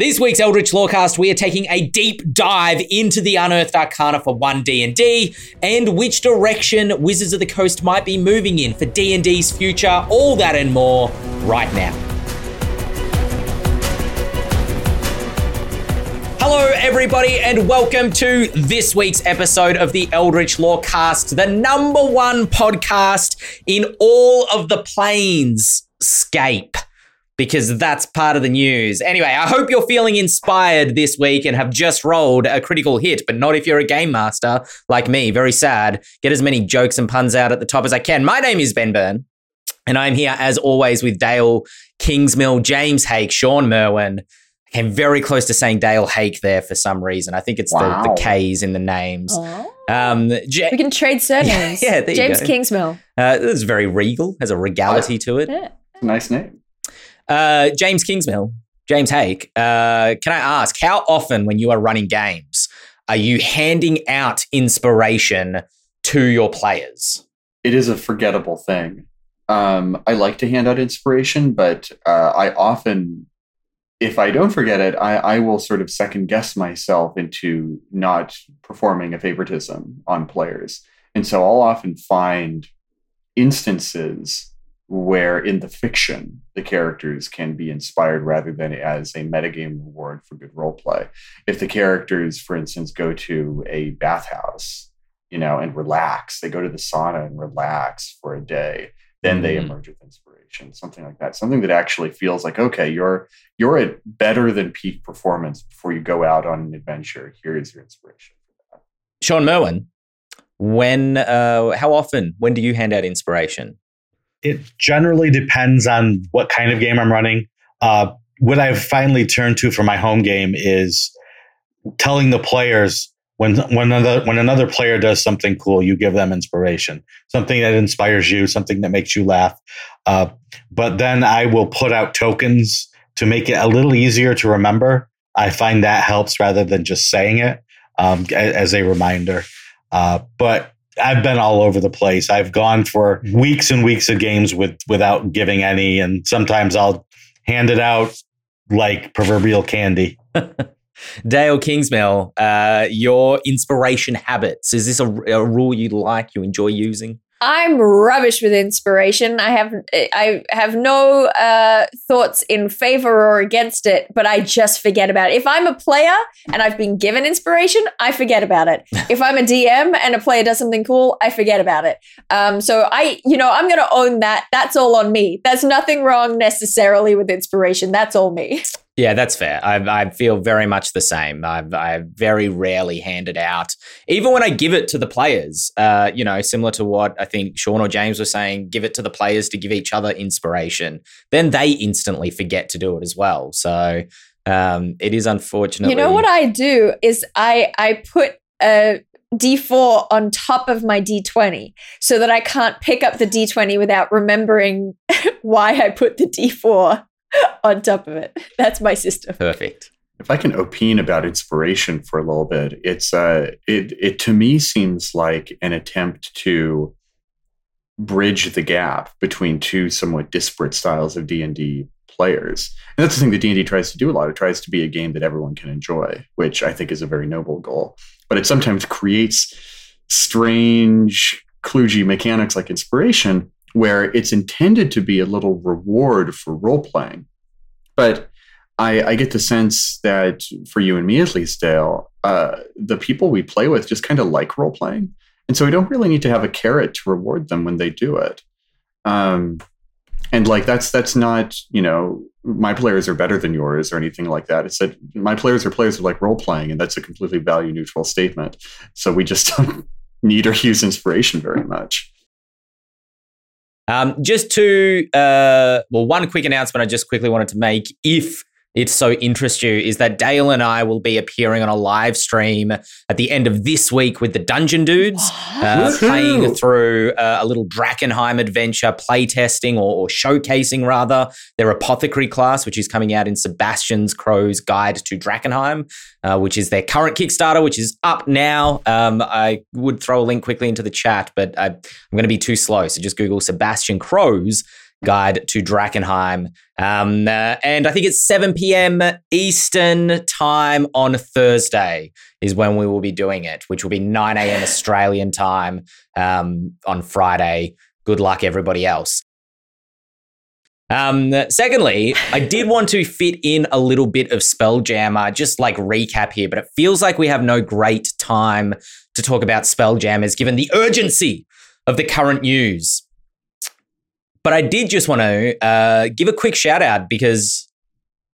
This week's Eldritch Lorecast, we are taking a deep dive into the unearthed arcana for 1 D&D and which direction Wizards of the Coast might be moving in for D&D's future, all that and more right now. Hello, everybody, and welcome to this week's episode of the Eldritch Lorecast, the number one podcast in all of the planes scape because that's part of the news. Anyway, I hope you're feeling inspired this week and have just rolled a critical hit, but not if you're a game master like me. Very sad. Get as many jokes and puns out at the top as I can. My name is Ben Byrne, and I'm here as always with Dael Kingsmill, James Haeck, Shawn Merwin. I came very close to saying Dael Haeck there for some reason. I think it's wow. the, the K's in the names. Oh. Um, J- we can trade surnames. yeah, yeah James Kingsmill. Uh, it's very regal, has a regality to it. Yeah. Nice name. Uh, James Kingsmill, James Haeck, uh, can I ask how often when you are running games are you handing out inspiration to your players? It is a forgettable thing. Um, I like to hand out inspiration, but uh, I often, if I don't forget it, I, I will sort of second guess myself into not performing a favoritism on players. And so I'll often find instances where in the fiction the characters can be inspired rather than as a metagame reward for good role play. If the characters, for instance, go to a bathhouse, you know, and relax, they go to the sauna and relax for a day, then mm-hmm. they emerge with inspiration, something like that. Something that actually feels like, okay, you're you're at better than peak performance before you go out on an adventure. Here is your inspiration for that. Shawn Merwin, when uh, how often when do you hand out inspiration? It generally depends on what kind of game I'm running. Uh, what I've finally turned to for my home game is telling the players when when another when another player does something cool, you give them inspiration, something that inspires you, something that makes you laugh. Uh, but then I will put out tokens to make it a little easier to remember. I find that helps rather than just saying it um, as a reminder. Uh, but I've been all over the place. I've gone for weeks and weeks of games with without giving any, and sometimes I'll hand it out like proverbial candy. Dael Kingsmill, uh, your inspiration habits. Is this a, a rule you like, you enjoy using? I'm rubbish with inspiration. I have I have no uh, thoughts in favor or against it, but I just forget about it. If I'm a player and I've been given inspiration, I forget about it. if I'm a DM and a player does something cool, I forget about it. Um, so I, you know, I'm going to own that. That's all on me. There's nothing wrong necessarily with inspiration. That's all me. Yeah, that's fair. I, I feel very much the same. I've, I very rarely hand it out, even when I give it to the players. Uh, you know, similar to what I think Shawn or James were saying, give it to the players to give each other inspiration. Then they instantly forget to do it as well. So um, it is unfortunate. You know what I do is I I put a D4 on top of my D20 so that I can't pick up the D20 without remembering why I put the D4 on top of it. That's my system. Perfect. If I can opine about inspiration for a little bit, it's uh it it to me seems like an attempt to bridge the gap between two somewhat disparate styles of D&D players. And that's the thing that D&D tries to do a lot. It tries to be a game that everyone can enjoy, which I think is a very noble goal. But it sometimes creates strange kludgy mechanics like inspiration where it's intended to be a little reward for role playing. But I, I, get the sense that for you and me, at least, Dael, uh, the people we play with just kind of like role playing. And so we don't really need to have a carrot to reward them when they do it. Um, and like that's that's not you know my players are better than yours or anything like that. It's that my players are players who like role playing, and that's a completely value neutral statement. So we just don't need or use inspiration very much. Um, just to, uh, well, one quick announcement I just quickly wanted to make. If it so interests you is that Dael and I will be appearing on a live stream at the end of this week with the Dungeon Dudes, uh, playing through uh, a little Drakkenheim adventure, playtesting or, or, showcasing rather their apothecary class, which is coming out in Sebastian's Crowe's Guide to Drakkenheim, uh, which is their current Kickstarter, which is up now. Um, I would throw a link quickly into the chat, but I, I'm going to be too slow, so just Google Sebastian Crowe's Guide to Drakkenheim. Um, uh, and I think it's 7 p.m. Eastern time on Thursday is when we will be doing it, which will be 9 a.m. Australian time um, on Friday. Good luck, everybody else. Um, secondly, I did want to fit in a little bit of Spelljammer, just like recap here, but it feels like we have no great time to talk about Spelljammers given the urgency of the current news. But I did just want to uh, give a quick shout out because.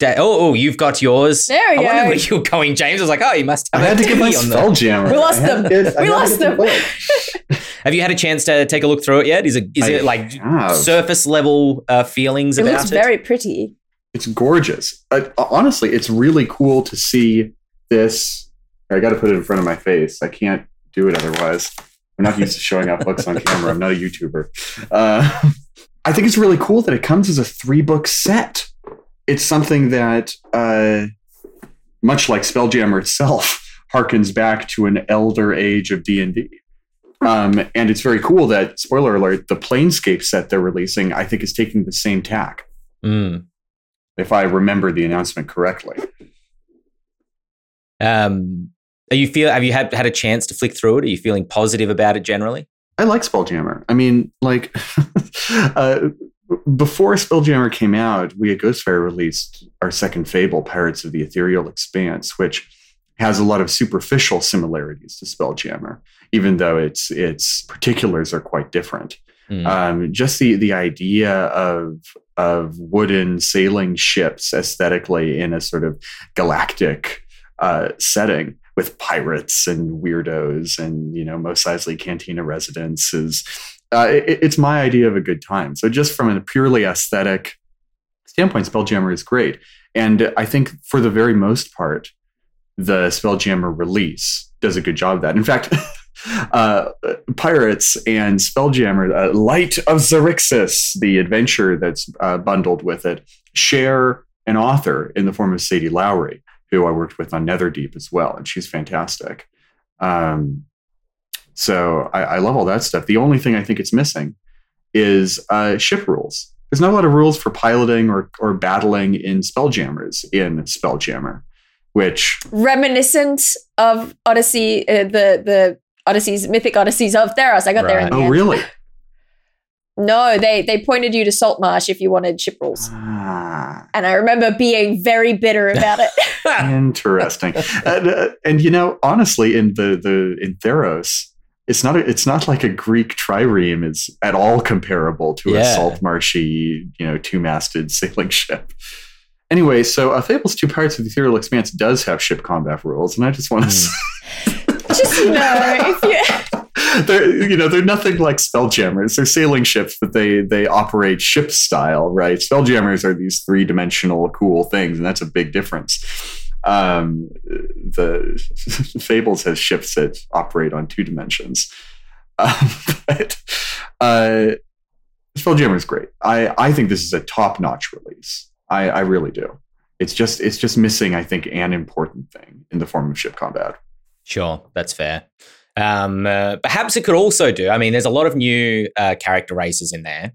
Da- oh, oh, you've got yours. There we I wondered go. where you were going, James. I was like, oh, you must I have had a to get my T on the- Spelljammer. We lost them. get- We lost the them. Have you had a chance to take a look through it yet? Is it is I it like have. surface level uh, feelings It about looks it? very pretty. It's gorgeous. Uh, honestly, it's really cool to see this. I got to put it in front of my face. I can't do it otherwise. I'm not used to showing off books on camera. I'm not a YouTuber. Uh, I think it's really cool that it comes as a three book set. It's something that, uh, much like Spelljammer itself, harkens back to an elder age of D and D. Um, and it's very cool that, spoiler alert, the Planescape set they're releasing, I think, is taking the same tack Mm. if I remember the announcement correctly. Um, are you feel? Have you had had a chance to flick through it? Are you feeling positive about it generally? I like Spelljammer. I mean, like, uh, before Spelljammer came out, we at Ghostfire released our second fable, Pirates of the Ethereal Expanse, which has a lot of superficial similarities to Spelljammer, even though its its particulars are quite different. Mm. Um, just the the idea of of wooden sailing ships aesthetically in a sort of galactic uh, setting with pirates and weirdos and you know Mos Eisley Cantina residents is uh, it, it's my idea of a good time. So just from a purely aesthetic standpoint, Spelljammer is great, and I think for the very most part, the Spelljammer release does a good job of that. In fact. Uh, Pirates and Spelljammer, uh, Light of Xaryxis, the adventure that's uh, bundled with it, share an author in the form of Sadie Lowry, who I worked with on Netherdeep as well, and she's fantastic. Um, so I, I love all that stuff. The only thing I think it's missing is uh, ship rules. There's not a lot of rules for piloting or, or battling in Spelljammers in Spelljammer, which Reminiscent of Odyssey, uh, the the Odysseys, mythic Odysseys of Theros. I got there in Right. the oh really? No, they they pointed you to Saltmarsh if you wanted ship rules. Ah. And I remember being very bitter about it. Interesting. and, uh, and you know, honestly, in the the in Theros, it's not a, it's not like a Greek trireme is at all comparable to a Yeah. salt marshy, you know, two masted sailing ship. Anyway, so uh, Fables Two Pirates of the Ethereal Expanse does have ship combat rules, and I just want to. Hmm. Just you know, if you they're you know they're nothing like spelljammers. They're sailing ships, but they they operate ship style, right? Spelljammers are these three dimensional cool things, and that's a big difference. Um, the Fables has ships that operate on two dimensions, um, but uh, is great. I I think this is a top notch release. I I really do. It's just it's just missing, I think, an important thing in the form of ship combat. Sure, that's fair. Um, uh, perhaps it could also do. I mean, there's a lot of new uh, character races in there,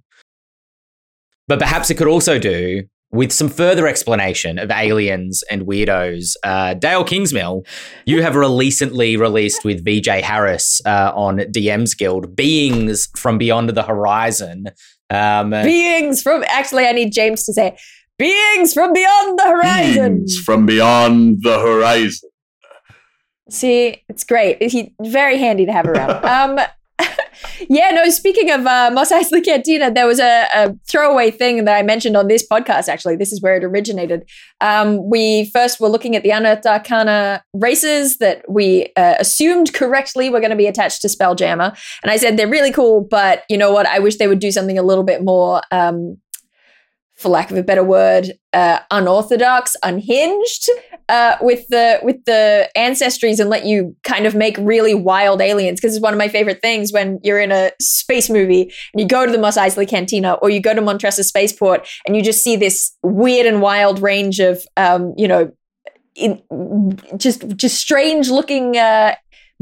but perhaps it could also do with some further explanation of aliens and weirdos. Uh, Dael Kingsmill, you have recently released with VJ Harris uh, on DM's Guild beings from beyond the horizon. Um, beings from actually I need James to say beings from beyond the horizon. Beings from beyond the horizon. See, it's great. He very handy to have around. um, yeah, no. Speaking of uh, Mos Eisley Cantina, there was a, a throwaway thing that I mentioned on this podcast. Actually, this is where it originated. Um, we first were looking at the Unearthed Arcana races that we uh, assumed correctly were going to be attached to Spelljammer, and I said they're really cool, but you know what? I wish they would do something a little bit more. Um, for lack of a better word, uh, unorthodox, unhinged uh, with the with the ancestries, and let you kind of make really wild aliens. Because it's one of my favorite things when you're in a space movie and you go to the Mos Eisley Cantina or you go to Montressor Spaceport and you just see this weird and wild range of, um, you know, in, just just strange looking. Uh,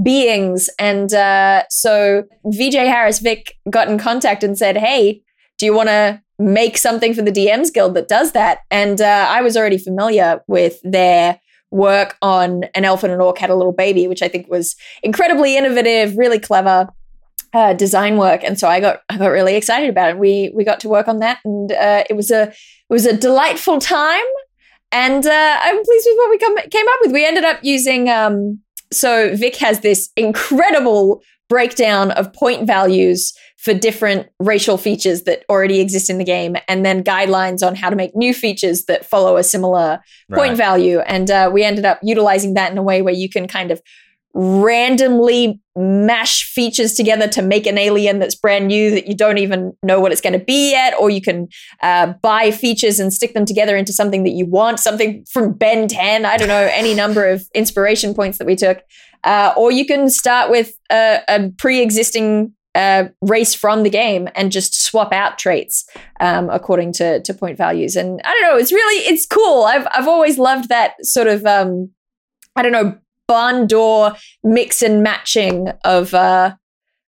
beings and uh, so vj harris vic got in contact and said hey do you want to make something for the DMs Guild that does that. And uh, I was already familiar with their work on An Elf and an Orc Had a Little Baby, which I think was incredibly innovative, really clever. Uh, design work, and so I got I got really excited about it. We we got to work on that, and uh, it was a it was a delightful time. And uh, I'm pleased with what we come, came up with. We ended up using um, so Vic has this incredible breakdown of point values for different racial features that already exist in the game, and then guidelines on how to make new features that follow a similar right. point value. And uh, we ended up utilizing that in a way where you can kind of randomly mash features together to make an alien that's brand new that you don't even know what it's going to be yet or you can uh, buy features and stick them together into something that you want something from ben 10 i don't know any number of inspiration points that we took uh, or you can start with a, a pre-existing uh, race from the game and just swap out traits um, according to, to point values and i don't know it's really it's cool i've, I've always loved that sort of um, i don't know barn door mix and matching of uh,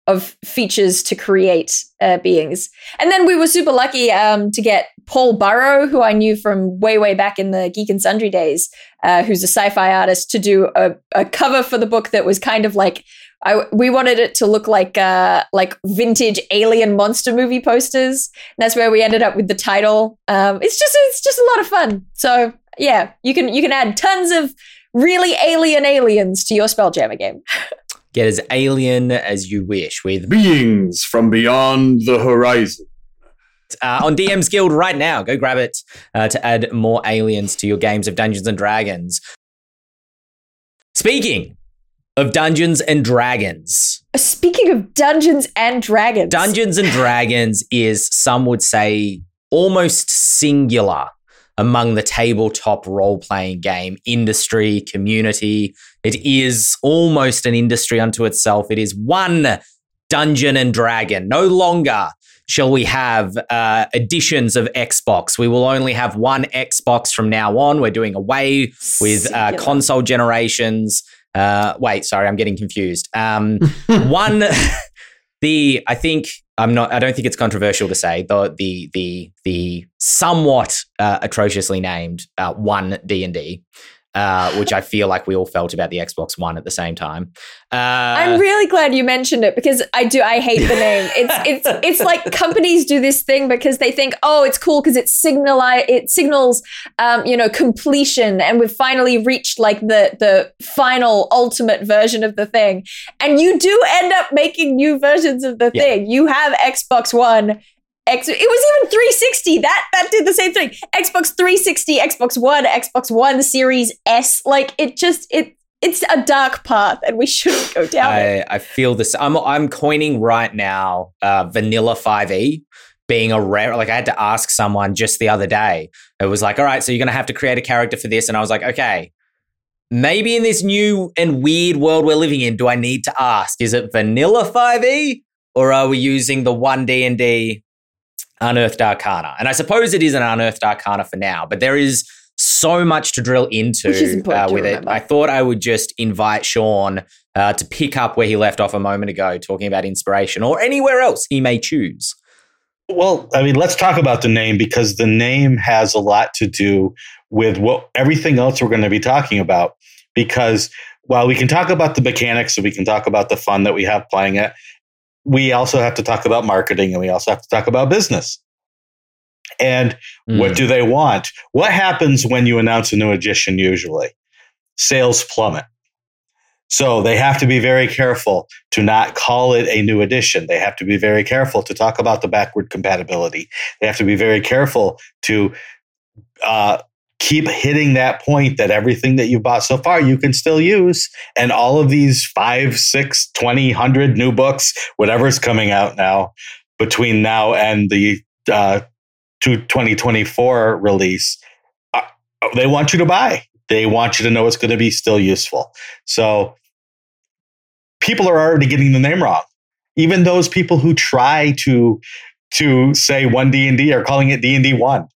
of features to create uh, beings. And then we were super lucky um, to get Paul Burrow, who I knew from way, way back in the Geek and Sundry days, uh, who's a sci-fi artist, to do a, a, cover for the book that was kind of like I, we wanted it to look like uh, like vintage alien monster movie posters. And that's where we ended up with the title. Um, it's just it's just a lot of fun. So yeah, you can you can add tons of really alien aliens to your Spelljammer game. Get as alien as you wish with beings from beyond the horizon. Uh, on DM's Guild right now. Go grab it uh, to add more aliens to your games of Dungeons and Dragons. Speaking of Dungeons and Dragons. Speaking of Dungeons and Dragons. Dungeons and Dragons is, some would say, almost singular among the tabletop role playing game industry, community. It is almost an industry unto itself. It is one Dungeon and Dragon. No longer shall we have uh, editions of Xbox. We will only have one Xbox from now on. We're doing away with uh, console generations. Uh, wait, sorry, I'm getting confused. Um, one, the I think I'm not. I don't think it's controversial to say the the the the somewhat uh, atrociously named uh, one D and D uh, which I feel like we all felt about the Xbox One at the same time. Uh, I'm really glad you mentioned it because I do. I hate the name. It's it's it's like companies do this thing because they think, oh, it's cool because it signal it signals, um, you know, completion, and we've finally reached like the the final ultimate version of the thing. And you do end up making new versions of the yeah. thing. You have Xbox One X, it was even 360. That that did the same thing. Xbox 360, Xbox One, Xbox One Series S. Like it just it it's a dark path, and we shouldn't go down I, it. I feel this. I'm I'm coining right now uh, Vanilla 5e being a rare. Like I had to ask someone just the other day. It was like, all right, so you're gonna have to create a character for this, and I was like, okay. Maybe in this new and weird world we're living in, do I need to ask? Is it vanilla 5e or are we using the one D and D unearthed arcana. And I suppose it is an unearthed arcana for now, but there is so much to drill into uh, with it. I thought I would just invite Sean uh, to pick up where he left off a moment ago, talking about inspiration or anywhere else he may choose. Well, I mean, let's talk about the name because the name has a lot to do with what everything else we're going to be talking about. Because while we can talk about the mechanics and we can talk about the fun that we have playing it, we also have to talk about marketing and we also have to talk about business. And mm. what do they want? What happens when you announce a new edition usually? Sales plummet. So they have to be very careful to not call it a new edition. They have to be very careful to talk about the backward compatibility. They have to be very careful to uh, keep hitting that point that everything that you've bought so far you can still use. And all of these 5 6 20 100 new books whatever's coming out now between now and the uh, 2024 release uh, they want you to buy. They want you to know it's going to be still useful. So people are already getting the name wrong. Even those people who try to to say one d&d are calling it d&d 1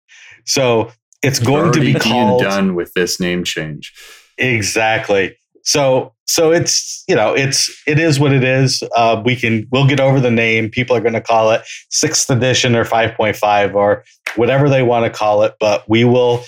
so it's going to be called done with this name change. Exactly. so so it's you know it's it is what it is. Uh, we can we'll get over the name. People are going to call it sixth edition or five point five or whatever they want to call it, but we will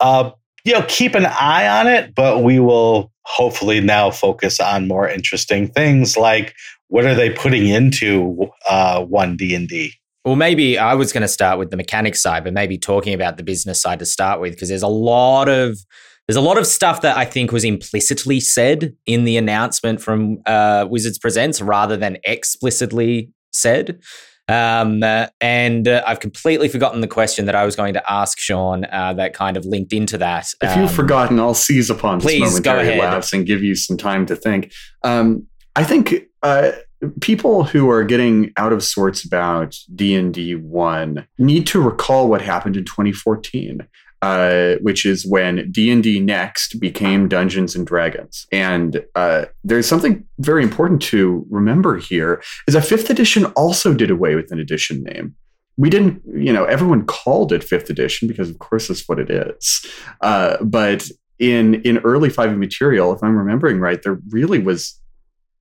uh, you know keep an eye on it. But we will hopefully now focus on more interesting things like what are they putting into uh, one D and D. Well, maybe I was going to start with the mechanics side, but maybe talking about the business side to start with, because there's a lot of there's a lot of stuff that I think was implicitly said in the announcement from uh, Wizards Presents rather than explicitly said. Um, uh, and uh, I've completely forgotten the question that I was going to ask Shawn uh, that kind of linked into that. If you've Um, forgotten, I'll seize upon please, this go momentary ahead. lapse and give you some time to think. Um, I think uh, people who are getting out of sorts about D and D one need to recall what happened in 2014. Uh, which is when D and D Next became Dungeons and Dragons, and uh, there's something very important to remember here: is that Fifth Edition also did away with an edition name we didn't, you know, everyone called it fifth edition because, of course, that's what it is. Uh, but in in early 5e material, if I'm remembering right, there really was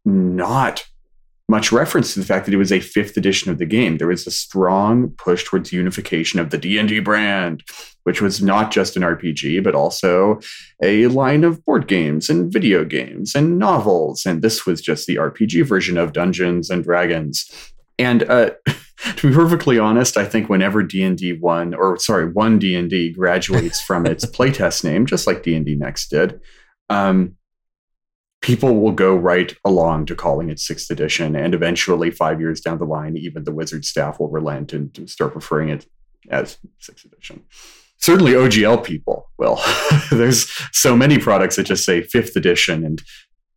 not much reference to the fact that it was a fifth edition of the game. There was a strong push towards unification of the D&D brand, which was not just an RPG, but also a line of board games and video games and novels. And this was just the RPG version of Dungeons and Dragons. And uh, to be perfectly honest, I think whenever D and D one or sorry one D and D graduates from its playtest name, just like D and D Next did, um, people will go right along to calling it sixth edition, and eventually, five years down the line, even the wizard staff will relent and start referring it as sixth edition. Certainly, OGL people will. There's so many products that just say fifth edition and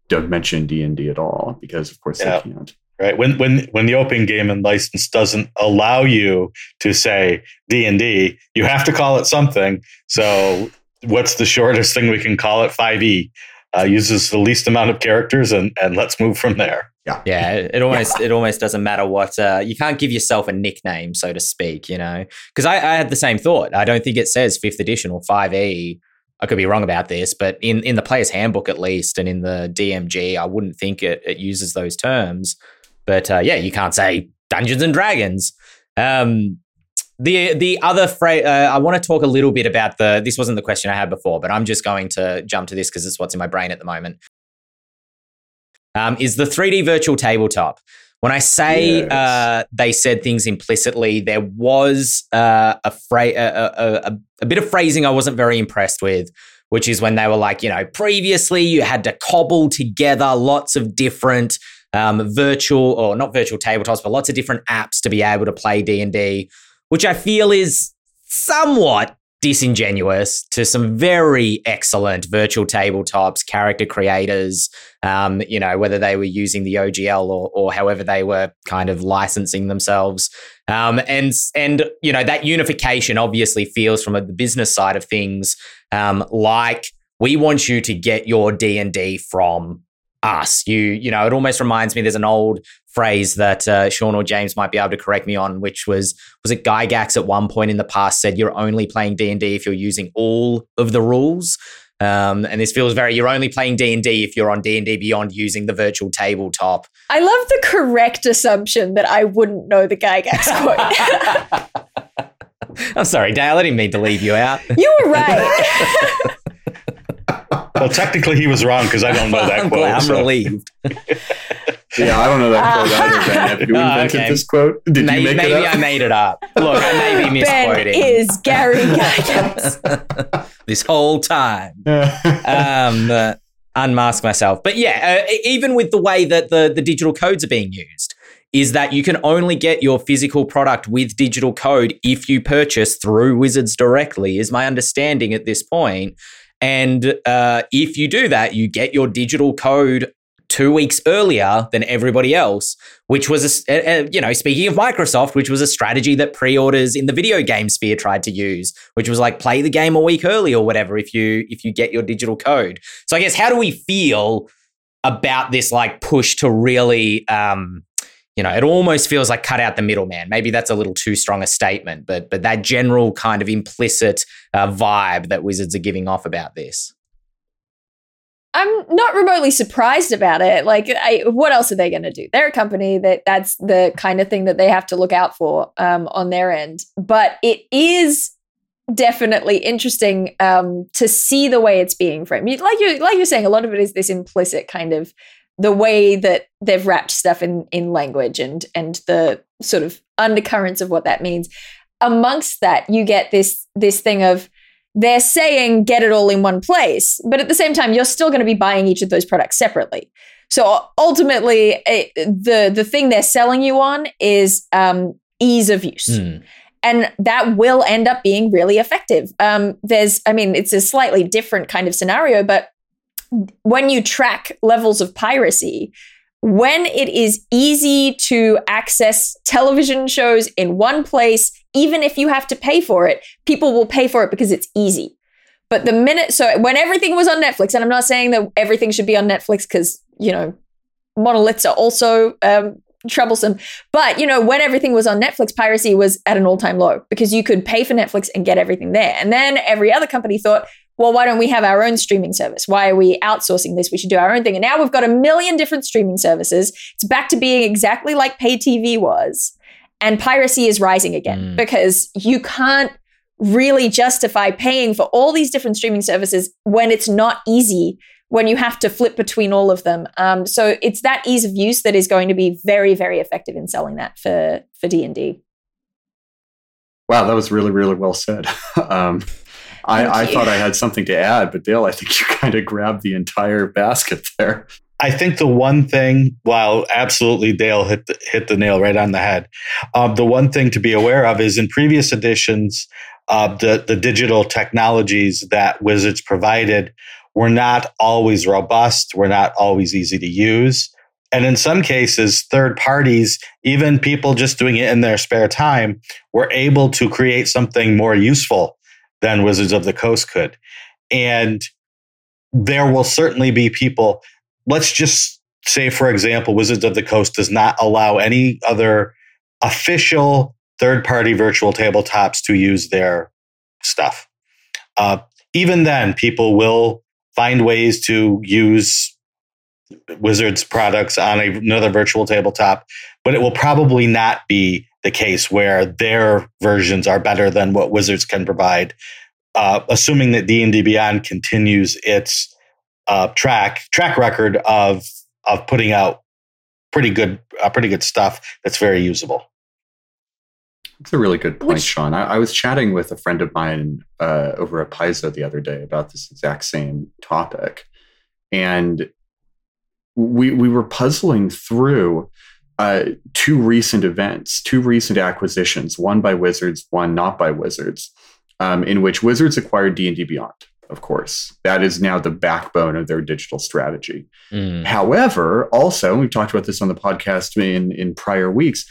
don't mention D and D at all because, of course, Yeah. they can't. right when when when the open game and license doesn't allow you to say d&d you have to call it something so what's the shortest thing we can call it 5e uh, uses the least amount of characters and and let's move from there Yeah, it it almost it almost doesn't matter what uh, you can't give yourself a nickname, so to speak. You know, because I, I had the same thought. I don't think it says fifth edition or five E. I could be wrong about this, but in in the player's handbook at least, and in the DMG, I wouldn't think it, it uses those terms. But uh, yeah, you can't say Dungeons and Dragons. Um, the the other phrase uh, I want to talk a little bit about the. This wasn't the question I had before, but I'm just going to jump to this because it's what's in my brain at the moment um, is the 3D virtual tabletop. When I say Yes. uh, they said things implicitly, there was uh, a, fra- a, a, a, bit of phrasing I wasn't very impressed with, which is when they were like, you know, previously you had to cobble together lots of different um, virtual or not virtual tabletops, but lots of different apps to be able to play D and D, which I feel is somewhat disingenuous to some very excellent virtual tabletops, character creators, um, you know, whether they were using the OGL or, or however they were kind of licensing themselves. Um, and, and, you know, that unification obviously feels from a, the business side of things um, like we want you to get your D&D from us. You, you know, it almost reminds me, there's an old phrase that uh, Shawn or James might be able to correct me on, which was, was it Gygax at one point in the past said, you're only playing D&D if you're using all of the rules. Um, and this feels very, you're only playing D&D if you're on D&D Beyond using the virtual tabletop. I love the correct assumption that I wouldn't know the Gygax quote. I'm sorry, Dael, I didn't mean to leave you out. you were right. well technically he was wrong because i don't know that I'm, quote glad, I'm so. relieved. Yeah, I don't know that quote either, Ben. Who Oh, invented okay. this quote? Did maybe you make maybe it up? I made it up. Look, I may be ben misquoting is Gary Gygax. this whole time. um, uh, unmask myself. But yeah, uh, even with the way that the, the digital codes are being used, is that you can only get your physical product with digital code if you purchase through Wizards directly, is my understanding at this point. And uh, if you do that, you get your digital code two weeks earlier than everybody else, which was, a you know, speaking of Microsoft, which was a strategy that pre-orders in the video game sphere tried to use, which was like play the game a week early or whatever if you if you get your digital code. So I guess how do we feel about this like push to really, um, you know, it almost feels like cut out the middleman. Maybe that's a little too strong a statement, but but that general kind of implicit uh, vibe that Wizards are giving off about this. I'm not remotely surprised about it. Like, I, what else are they going to do? They're a company that that's the kind of thing that they have to look out for um, on their end. But it is definitely interesting um, to see the way it's being framed. Like you, like you're saying, a lot of it is this implicit kind of the way that they've wrapped stuff in in language and and the sort of undercurrents of what that means. Amongst that, you get this this thing of they're saying get it all in one place, but at the same time, you're still going to be buying each of those products separately. So ultimately, it, the the thing they're selling you on is um, ease of use. Mm. And that will end up being really effective. Um, there's, I mean, it's a slightly different kind of scenario, but when you track levels of piracy, when it is easy to access television shows in one place, even if you have to pay for it, people will pay for it because it's easy. But the minute, so when everything was on Netflix, and I'm not saying that everything should be on Netflix because, you know, monoliths are also um, troublesome. But, you know, when everything was on Netflix, piracy was at an all time low because you could pay for Netflix and get everything there. And then every other company thought, well, why don't we have our own streaming service? Why are we outsourcing this? We should do our own thing. And now we've got a million different streaming services. It's back to being exactly like pay TV was. And piracy is rising again Mm. because you can't really justify paying for all these different streaming services when it's not easy when you have to flip between all of them. Um, so it's that ease of use that is going to be very, very effective in selling that for for D and D. Wow, that was really, really well said. um, I, I thought I had something to add, but Dael, I think you kind of grabbed the entire basket there. I think the one thing, while absolutely Dael hit the, hit the nail right on the head, um, the one thing to be aware of is in previous editions, uh, the the digital technologies that Wizards provided were not always robust, were not always easy to use, and in some cases, third parties, even people just doing it in their spare time, were able to create something more useful than Wizards of the Coast could, and there will certainly be people let's just say, for example, Wizards of the Coast does not allow any other official third party virtual tabletops to use their stuff. Uh, even then, people will find ways to use Wizards products on a, another virtual tabletop, but it will probably not be the case where their versions are better than what Wizards can provide. Uh, assuming that D and D Beyond continues its uh, track track record of of putting out pretty good uh, pretty good stuff that's very usable. That's a really good point, Which- Shawn. I, I was chatting with a friend of mine uh, over at Paizo the other day about this exact same topic, and we we were puzzling through uh, two recent events, two recent acquisitions, one by Wizards, one not by Wizards, um, in which Wizards acquired D and D Beyond. Of course, that is now the backbone of their digital strategy. Mm. However, also, we've talked about this on the podcast in, in prior weeks.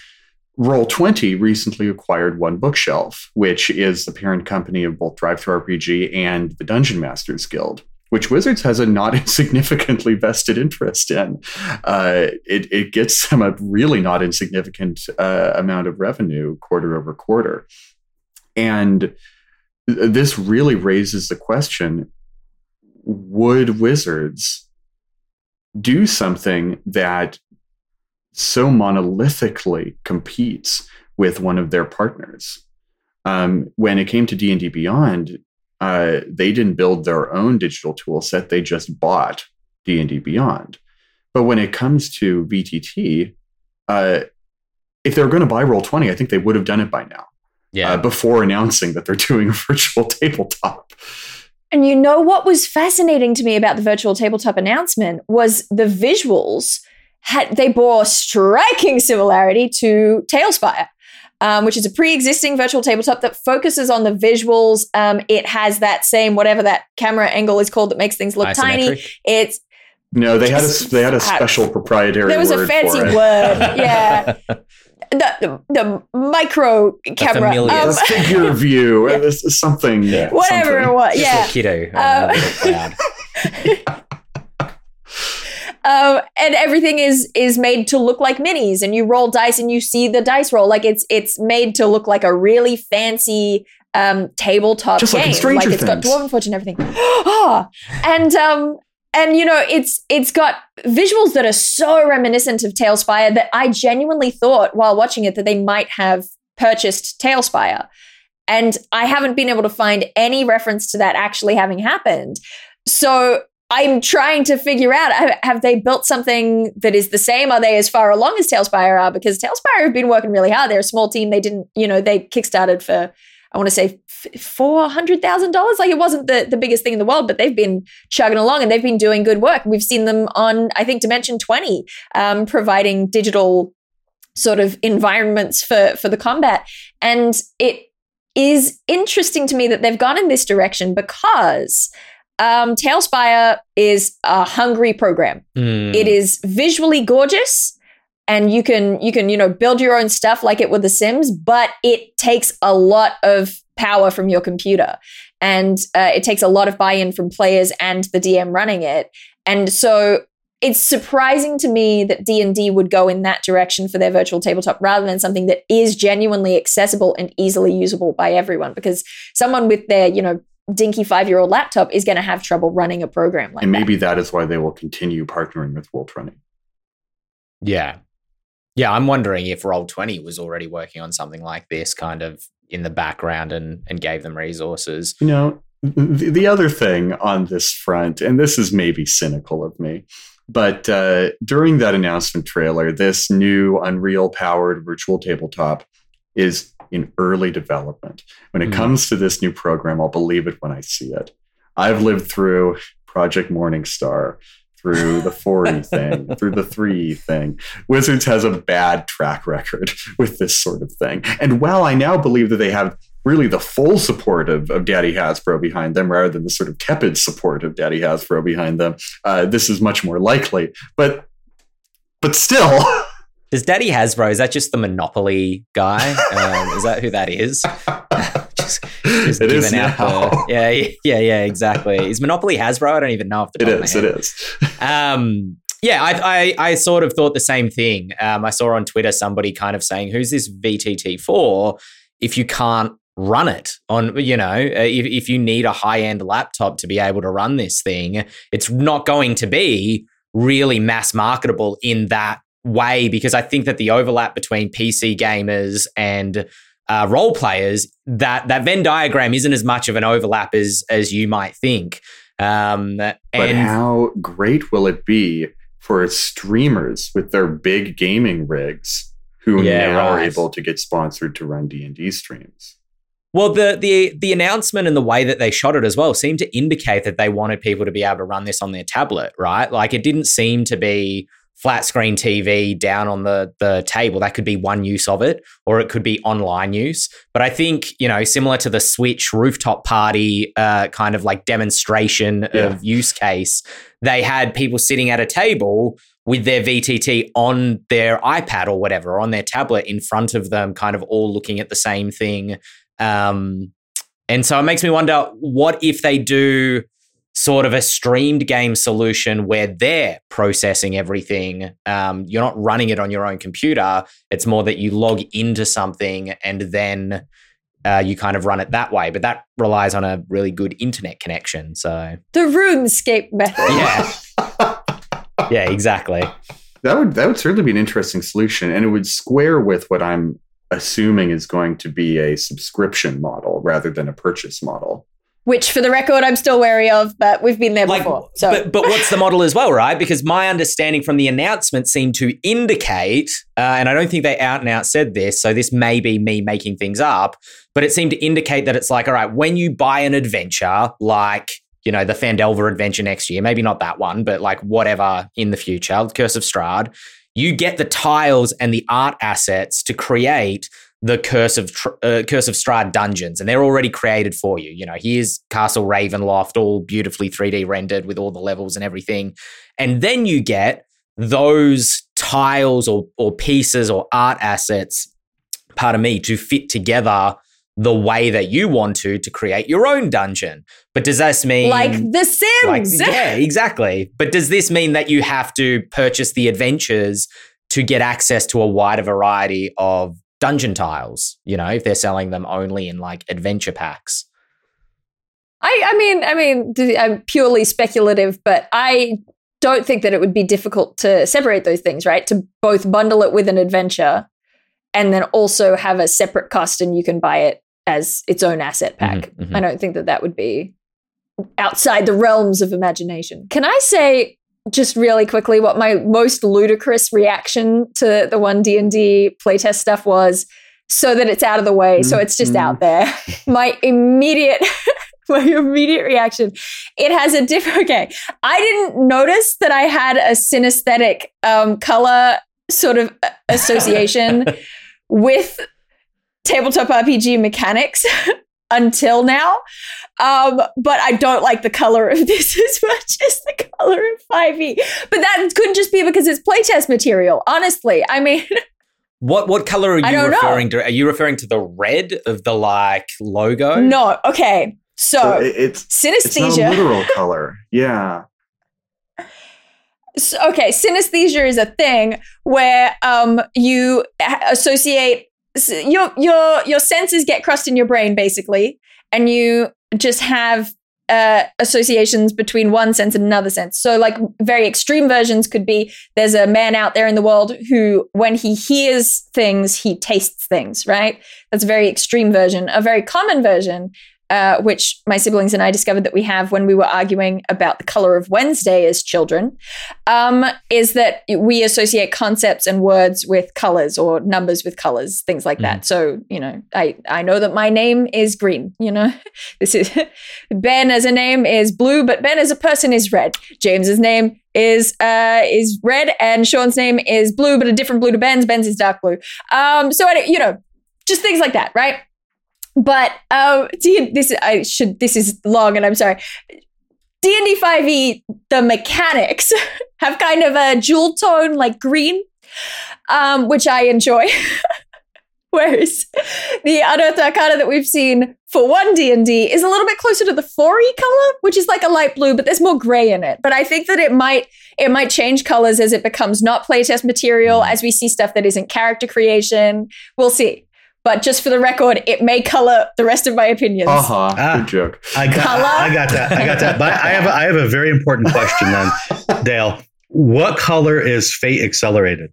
Roll20 recently acquired One Bookshelf, which is the parent company of both Drive Through RPG and the Dungeon Masters Guild, which Wizards has a not insignificantly vested interest in. Uh, it, it gets them a really not insignificant uh, amount of revenue quarter over quarter. And th- this really raises the question would Wizards do something that so monolithically competes with one of their partners. Um, when it came to D and D Beyond, uh, they didn't build their own digital tool set; they just bought D and D Beyond. But when it comes to VTT, uh, if they were going to buy Roll Twenty, I think they would have done it by now, Yeah. uh, before announcing that they're doing a virtual tabletop. And you know what was fascinating to me about the virtual tabletop announcement was the visuals had they bore striking similarity to TaleSpire. Um, which is a pre-existing virtual tabletop that focuses on the visuals. Um, it has that same whatever that camera angle is called that makes things look tiny. It's No, they had a they had a uh, special proprietary. there was a fancy for it. word, yeah. The, the, the micro camera, familiar. um, figure view. Yeah. This is something. whatever it something. was, Just yeah. a kiddo. on Uh, a little cloud. Um, and everything is is made to look like minis and you roll dice and you see the dice roll like it's it's made to look like a really fancy um tabletop Just game like Stranger it's got Things. dwarven forge and everything ah and um and you know it's it's got visuals that are so reminiscent of TaleSpire that I genuinely thought while watching it that they might have purchased TaleSpire. And I haven't been able to find any reference to that actually having happened. So I'm trying to figure out have they built something that is the same? Are they as far along as TaleSpire are? Because TaleSpire have been working really hard. They're a small team. They didn't, you know, they kickstarted for I want to say four hundred thousand dollars. Like it wasn't the the biggest thing in the world, but they've been chugging along and they've been doing good work. We've seen them on I think Dimension Twenty, um, providing digital sort of environments for for the combat, and it is interesting to me that they've gone in this direction because um, TaleSpire is a hungry program. Mm. It is visually gorgeous and you can you can you know build your own stuff like it with the sims but it takes a lot of power from your computer and uh, it takes a lot of buy-in from players and the dm running it and so it's surprising to me that d&d would go in that direction for their virtual tabletop rather than something that is genuinely accessible and easily usable by everyone because someone with their you know dinky five-year-old laptop is going to have trouble running a program like and maybe that. that is why they will continue partnering with Wolf Running. Yeah. Yeah, I'm wondering if Roll20 was already working on something like this kind of in the background and, and gave them resources. You know, the, the other thing on this front, and this is maybe cynical of me, but uh, during that announcement trailer, this new Unreal powered virtual tabletop is in early development. When it Mhm. comes to this new program, I'll believe it when I see it. I've lived through Project Morningstar, through the 40 thing, through the 3 thing. Wizards has a bad track record with this sort of thing. And while I now believe that they have really the full support of, of Daddy Hasbro behind them rather than the sort of tepid support of Daddy Hasbro behind them, uh, this is much more likely. But but still, Does Daddy Hasbro, is that just the Monopoly guy? Um, is that who that is? just just it is out now. the- yeah, yeah, yeah, exactly. Is Monopoly Hasbro? I don't even know if the It is. It is. Um, yeah, I, I I sort of thought the same thing. Um, I saw on Twitter somebody kind of saying, "Who's this VTT for?" If you can't run it on, you know, uh, if if you need a high end laptop to be able to run this thing, it's not going to be really mass marketable in that way because I think that the overlap between PC gamers and uh, role players that that Venn diagram isn't as much of an overlap as as you might think. Um, But how great will it be for streamers with their big gaming rigs who Yeah, now are able to get sponsored to run D and D streams? Well, the the the announcement and the way that they shot it as well seemed to indicate that they wanted people to be able to run this on their tablet, right? Like it didn't seem to be flat screen TV down on the the table. That could be one use of it, or it could be online use. But I think you know, similar to the Switch rooftop party uh, kind of like demonstration Yeah. of use case, they had people sitting at a table with their VTT on their iPad or whatever, or on their tablet in front of them, kind of all looking at the same thing. Um, and so it makes me wonder what if they do sort of a streamed game solution where they're processing everything. Um, you're not running it on your own computer. It's more that you log into something and then uh, you kind of run it that way. But that relies on a really good internet connection. So The RuneScape method. yeah, yeah, exactly. That would that would certainly be an interesting solution, and it would square with what I'm assuming is going to be a subscription model rather than a purchase model. Which, for the record, I'm still wary of, but we've been there like, before. So but but what's the model as well, right? Because my understanding from the announcement seemed to indicate, uh, and I don't think they out and out said this, so this may be me making things up, but it seemed to indicate that it's like, all right, when you buy an adventure, like you know the Phandelver adventure next year, maybe not that one, but like whatever in the future, Curse of Strahd, you get the tiles and the art assets to create the Curse of uh, Curse of Strahd dungeons, and they're already created for you. You know, here's Castle Ravenloft, all beautifully 3D rendered with all the levels and everything, and then you get those tiles or or pieces or art assets. Pardon me, to fit together the way that you want to to create your own dungeon. But does this mean like The like, Sims. yeah, exactly. But does this mean that you have to purchase the adventures to get access to a wider variety of dungeon tiles? You know, if they're selling them only in like adventure packs. I, I mean, I mean, I'm purely speculative, but I don't think that it would be difficult to separate those things, right? To both bundle it with an adventure and then also have a separate cost and you can buy it as its own asset pack. Mhm, mhm. I don't think that that would be outside the realms of imagination. Can I say just really quickly what my most ludicrous reaction to the one D&D playtest stuff was so that it's out of the way, so it's just Mhm. out there. my immediate my immediate reaction it has a different okay i didn't notice that i had a synesthetic um, color sort of uh, association with tabletop rpg mechanics until now um, but i don't like the color of this as much as the color of 5e but that could just be because it's playtest material honestly i mean What what color are you don't know. referring to? Are you referring to the red of the like logo? no okay So so it- it's it's not a synesthesia literal color. Yeah. S- okay, synesthesia is a thing where um you associate s- your your your senses get crossed in your brain basically, and you just have uh, associations between one sense and another sense. So, like very extreme versions could be there's a man out there in the world who, when he hears things, he tastes things. Right? That's a very extreme version. A very common version uh, which my siblings and I discovered that we have when we were arguing about the color of Wednesday as children, um, is that we associate concepts and words with colors or numbers with colors, things like that. So, you know, I, I know that my name is green, you know, this is Ben as a name is blue, but Ben as a person is red. James's name is uh is red and Shawn's name is blue, but a different blue to Ben's. Ben's is dark blue. Um, so I, you know, just things like that, right? But um, D- this I should this is long, and I'm sorry. D and D five E the mechanics have kind of a jewel tone like green, um, which I enjoy. Whereas the Unearthed Arcana that we've seen for one D and D is a little bit closer to the four E color, which is like a light blue, but there's more gray in it. But I think that it might it might change colors as it becomes not playtest material, as we see stuff that isn't character creation. We'll see. But just for the record, it may color the rest of my opinions. Uh huh. Ah. Good joke. I got, Color? I got that. I got that. But I have, a, I have a very important question then, Dael. What color is Fate Accelerated?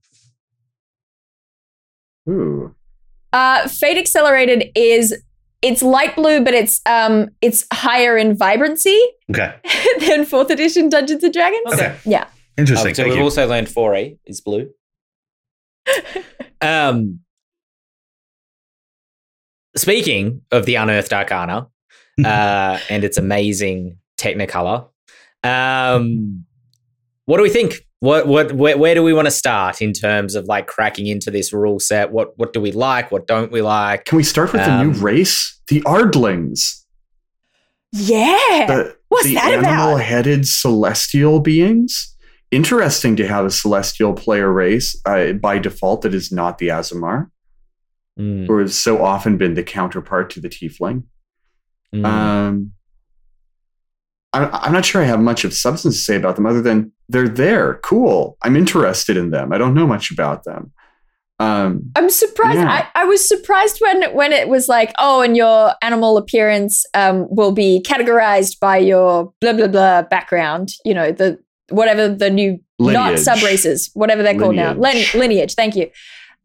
Ooh. Uh, Fate Accelerated is it's light blue, but it's um it's higher in vibrancy Okay. than fourth edition Dungeons and Dragons. Okay. Yeah. Interesting. Um, so Thank we've you. also learned 4A is blue. um, speaking of the unearthed arcana uh, and its amazing technicolor, um, what do we think? What what where, where do we want to start in terms of like cracking into this rule set? What what do we like? What don't we like? Can we start with a new Um, race? The Ardlings. Yeah. The, What's the that about? animal-headed celestial beings. Interesting to have a celestial player race uh, by default that is not the Aasimar, Mm, or has so often been the counterpart to the Tiefling. mm. Um, I'm, I'm not sure I have much of substance to say about them other than they're there. Cool. I'm interested in them. I don't know much about them. Um, I'm surprised. Yeah. I, I was surprised when when it was like, oh, and your animal appearance um, will be categorized by your blah blah blah background. You know, the whatever the new not sub races, whatever they're called now, Len- Lineage. lineage. Thank you.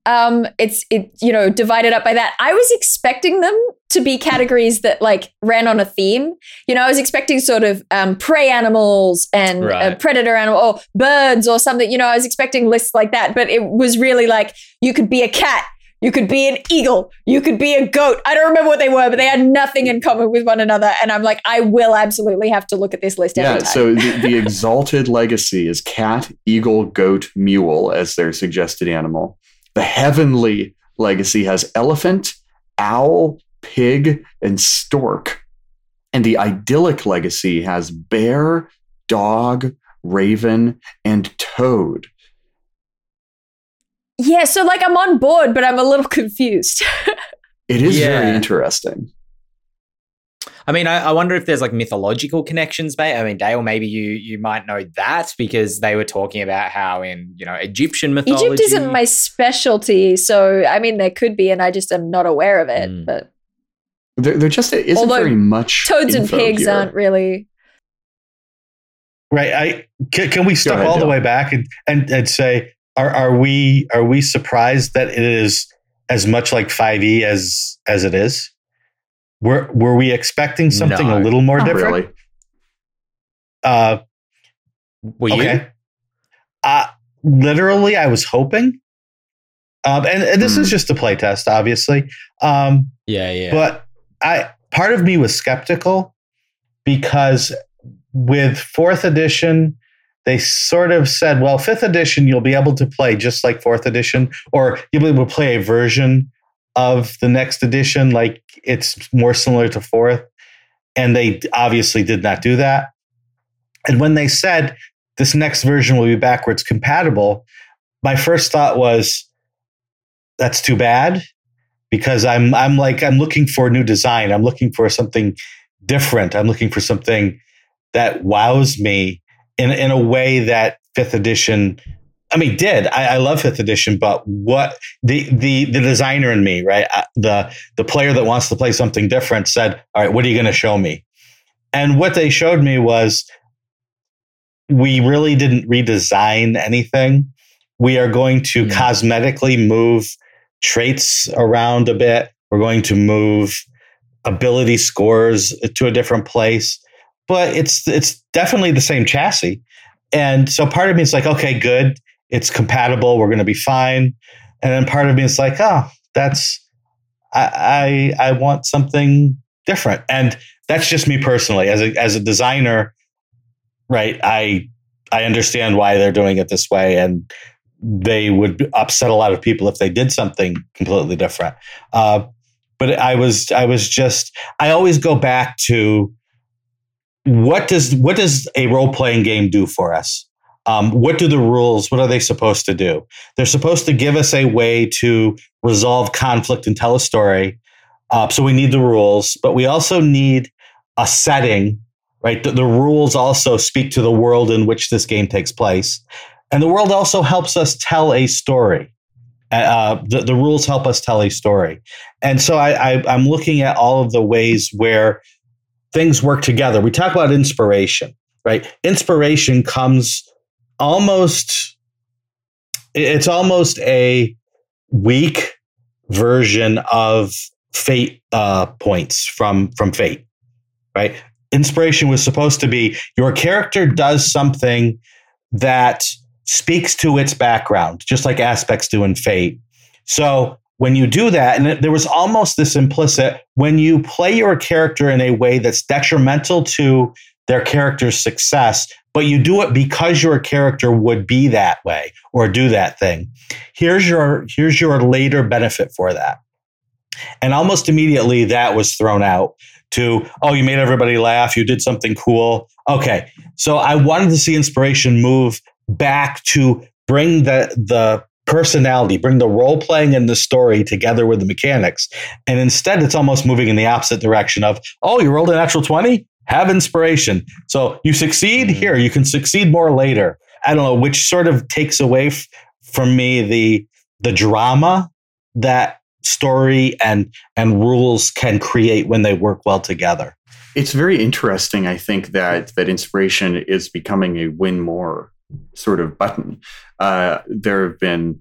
Um, it's it you know divided up by that. I was expecting them to be categories that like ran on a theme. You know, I was expecting sort of um, prey animals and Right. uh, predator animal or birds or something. You know, I was expecting lists like that, but it was really like you could be a cat. You could be an eagle. You could be a goat. I don't remember what they were, but they had nothing in common with one another. And I'm like, I will absolutely have to look at this list yeah, so the, the exalted legacy is cat, eagle, goat, mule as their suggested animal. The heavenly legacy has elephant, owl, pig, and stork. And the idyllic legacy has bear, dog, raven, and toad. yeah, so like I'm on board, but I'm a little confused. It is very interesting. I mean, I, I wonder if there's like mythological connections. Mate. I mean, Dael, maybe you you might know that because they were talking about how in you know Egyptian mythology, Egypt isn't my specialty, so I mean there could be, and I just am not aware of it. Mm. But There, there just isn't Although very much. Toads and pigs here. aren't really. Right. I can, can we step ahead, all the way back and, and, and say, are, are we are we surprised that it is as much like 5e as as it is? Were were we expecting something No. a little more Not different? really. Uh, Were you? okay. Uh, literally, I was hoping. Um, and, and this Hmm. is just a play test, obviously. Um, Yeah, yeah. but I part of me was skeptical because with fourth edition, they sort of said, well, fifth edition, you'll be able to play just like fourth edition, or you'll be able to play a version of the next edition, like it's more similar to fourth. And they obviously did not do that. And when they said this next version will be backwards compatible, my first thought was, that's too bad because I'm I'm like I'm looking for a new design. I'm looking for something different. I'm looking for something that wows me in in a way that fifth edition. I mean, did I, I love fifth edition, but what the the the designer in me, right? Uh, The the player that wants to play something different said, "All right, what are you going to show me?" And what they showed me was we really didn't redesign anything. We are going to Hmm. cosmetically move traits around a bit. We're going to move ability scores to a different place, but it's it's definitely the same chassis. And so part of me is like, okay, good, it's compatible. We're going to be fine. And then part of me is like, oh, that's I I, I want something different. And that's just me personally as a as a designer, right? I I understand why they're doing it this way and they would upset a lot of people if they did something completely different. Uh, but I was I was just I always go back to what does what does a role playing game do for us? Um, what do the rules? What are they supposed to do? They're supposed to give us a way to resolve conflict and tell a story. Uh, so we need the rules, but we also need a setting. Right, the, the rules also speak to the world in which this game takes place. And the world also helps us tell a story. Uh, the, the rules help us tell a story. And so I, I, I'm looking at all of the ways where things work together. We talk about inspiration, right? Inspiration comes almost, it's almost a weak version of fate uh, points from, from fate, right? Inspiration was supposed to be your character does something that speaks to its background, just like aspects do in Fate. So when you do that, and it- there was almost this implicit when you play your character in a way that's detrimental to their character's success, but you do it because your character would be that way or do that thing. Here's your here's your later benefit for that. And almost immediately that was thrown out to, oh, you made everybody laugh, you did something cool. Okay. So I wanted to see inspiration move back to bring the the personality, bring the role playing and the story together with the mechanics. And instead, it's almost moving in the opposite direction of, oh, you rolled a natural 20? Have inspiration. So you succeed Mhm. here, you can succeed more later. I don't know, which sort of takes away f- from me the the drama that story and and rules can create when they work well together. It's very interesting, I think, that that inspiration is becoming a win more sort of button. Uh, there have been,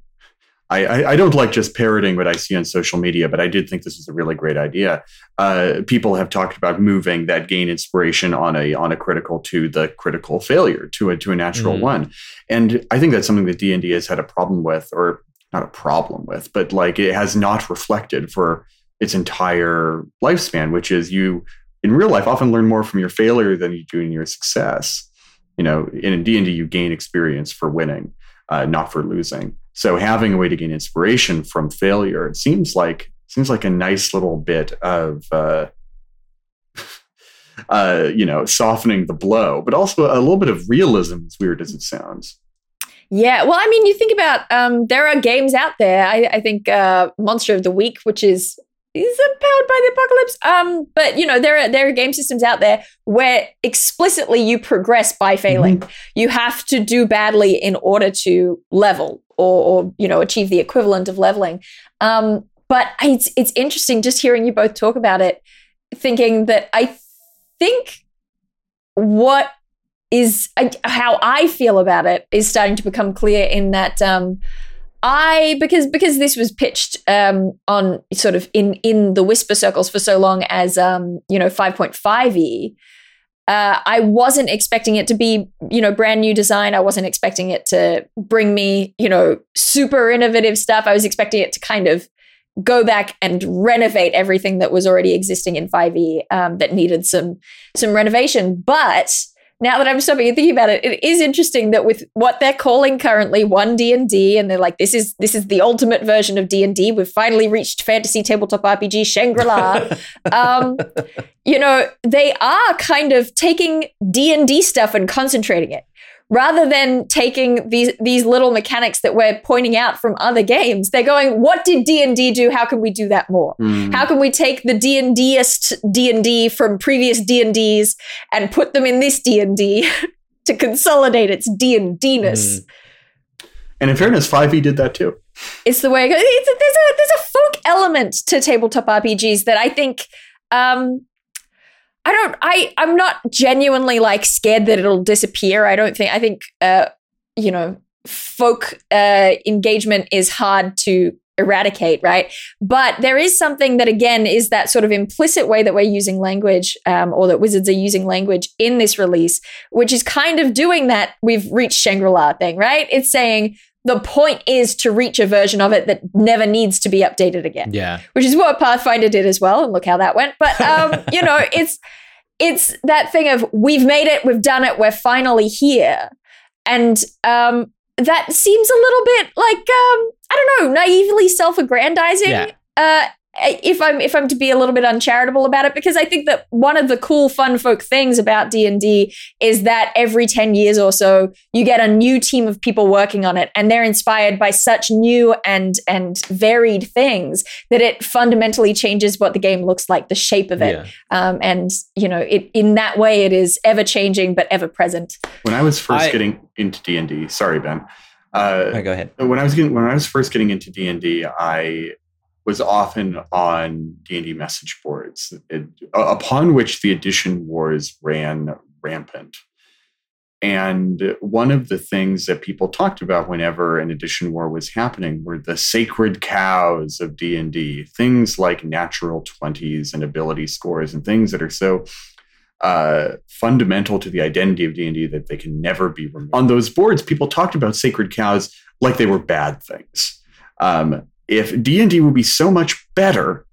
I, I, I don't like just parroting what I see on social media, but I did think this was a really great idea. Uh, people have talked about moving that gain inspiration on a on a critical to the critical failure to a to a natural Mm. one, and I think that's something that D and D has had a problem with, or not a problem with, but like it has not reflected for its entire lifespan, which is you in real life often learn more from your failure than you do in your success. You know, in D and D, you gain experience for winning, uh, not for losing. So having a way to gain inspiration from failure it seems like seems like a nice little bit of. Uh, uh, you know, softening the blow, but also a little bit of realism, as weird as it sounds. Yeah, well, I mean, you think about um, there are games out there. I, I think uh, Monster of the Week, which is is it powered by the apocalypse. Um, but you know, there are there are game systems out there where explicitly you progress by failing. You have to do badly in order to level or, or you know achieve the equivalent of leveling. Um, but it's it's interesting just hearing you both talk about it. thinking that I think what is I, how I feel about it is starting to become clear in that um, I because because this was pitched um, on sort of in in the whisper circles for so long as um, you know 5.5e. Uh, I wasn't expecting it to be, you know, brand new design. I wasn't expecting it to bring me, you know, super innovative stuff. I was expecting it to kind of go back and renovate everything that was already existing in 5e um, that needed some some renovation. But now that I'm stopping and thinking about it, it is interesting that with what they're calling currently one D and D, and they're like, this is this is the ultimate version of D and D. We've finally reached fantasy tabletop RPG Shangri La. um, you know, they are kind of taking D and D stuff and concentrating it rather than taking these these little mechanics that we're pointing out from other games they're going what did d&d do how can we do that more mm. how can we take the d&dist d&d from previous d&ds and put them in this d&d to consolidate its d&d-ness mm. and in fairness 5e did that too it's the way it goes. It's, there's a there's a folk element to tabletop rpgs that i think um, I don't I I'm not genuinely like scared that it'll disappear. I don't think I think uh you know folk uh engagement is hard to eradicate, right? But there is something that again is that sort of implicit way that we're using language um, or that wizards are using language in this release, which is kind of doing that we've reached Shangri-La thing, right? It's saying the point is to reach a version of it that never needs to be updated again. Yeah. Which is what Pathfinder did as well. And look how that went. But, um, you know, it's, it's that thing of we've made it, we've done it, we're finally here. And, um, that seems a little bit like, um, I don't know, naively self aggrandizing. Yeah. Uh, if I'm if I'm to be a little bit uncharitable about it, because I think that one of the cool fun folk things about D and D is that every ten years or so you get a new team of people working on it, and they're inspired by such new and and varied things that it fundamentally changes what the game looks like, the shape of it, yeah. um, and you know, it in that way it is ever changing but ever present. When I was first I, getting into D and D, sorry Ben. Uh, go ahead. When I was getting when I was first getting into D and D, I was often on D&D message boards, it, upon which the edition wars ran rampant. And one of the things that people talked about whenever an edition war was happening were the sacred cows of D&D, things like natural 20s and ability scores and things that are so uh, fundamental to the identity of D&D that they can never be removed. On those boards, people talked about sacred cows like they were bad things. Um, if D&D would be so much better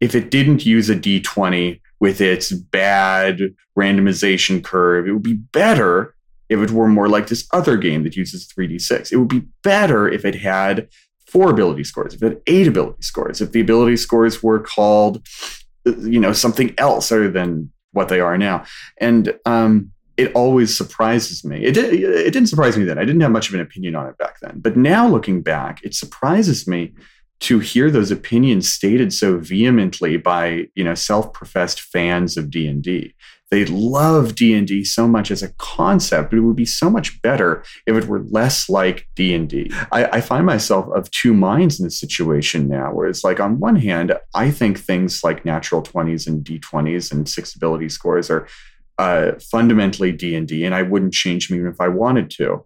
if it didn't use a D20 with its bad randomization curve. It would be better if it were more like this other game that uses 3d6. It would be better if it had four ability scores, if it had eight ability scores, if the ability scores were called, you know, something else other than what they are now. And um, it always surprises me. It, did, it didn't surprise me then. I didn't have much of an opinion on it back then. But now looking back, it surprises me to hear those opinions stated so vehemently by, you know, self-professed fans of D&D. They love D&D so much as a concept, but it would be so much better if it were less like D&D. I, I find myself of two minds in this situation now, where it's like, on one hand, I think things like natural 20s and D20s and six ability scores are uh, fundamentally D and D, and I wouldn't change them even if I wanted to.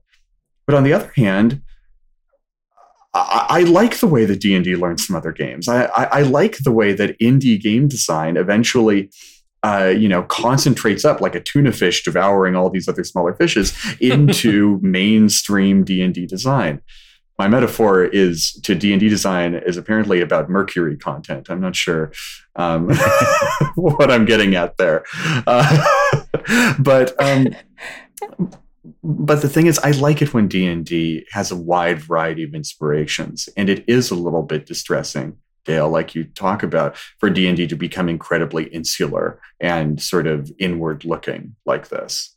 But on the other hand, I, I like the way that D and D learns from other games. I, I, I, like the way that indie game design eventually. Uh, you know, concentrates up like a tuna fish devouring all these other smaller fishes into mainstream D and D design my metaphor is to d&d design is apparently about mercury content i'm not sure um, what i'm getting at there uh, but um, but the thing is i like it when d&d has a wide variety of inspirations and it is a little bit distressing Dael like you talk about for d&d to become incredibly insular and sort of inward looking like this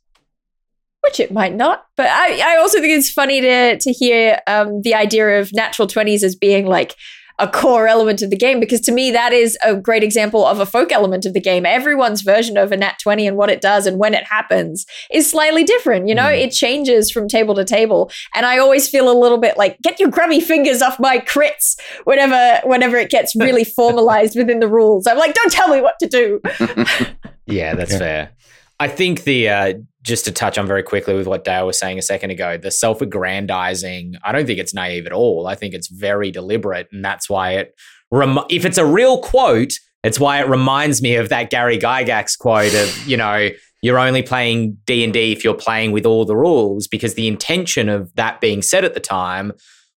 which it might not. But I, I also think it's funny to to hear um, the idea of natural twenties as being like a core element of the game because to me that is a great example of a folk element of the game. Everyone's version of a nat 20 and what it does and when it happens is slightly different. You know, mm. it changes from table to table. And I always feel a little bit like, get your grubby fingers off my crits whenever whenever it gets really formalized within the rules. I'm like, don't tell me what to do. yeah, that's yeah. fair. I think the uh, just to touch on very quickly with what Dael was saying a second ago, the self-aggrandizing. I don't think it's naive at all. I think it's very deliberate, and that's why it. Rem- if it's a real quote, it's why it reminds me of that Gary Gygax quote of you know you're only playing D and D if you're playing with all the rules, because the intention of that being said at the time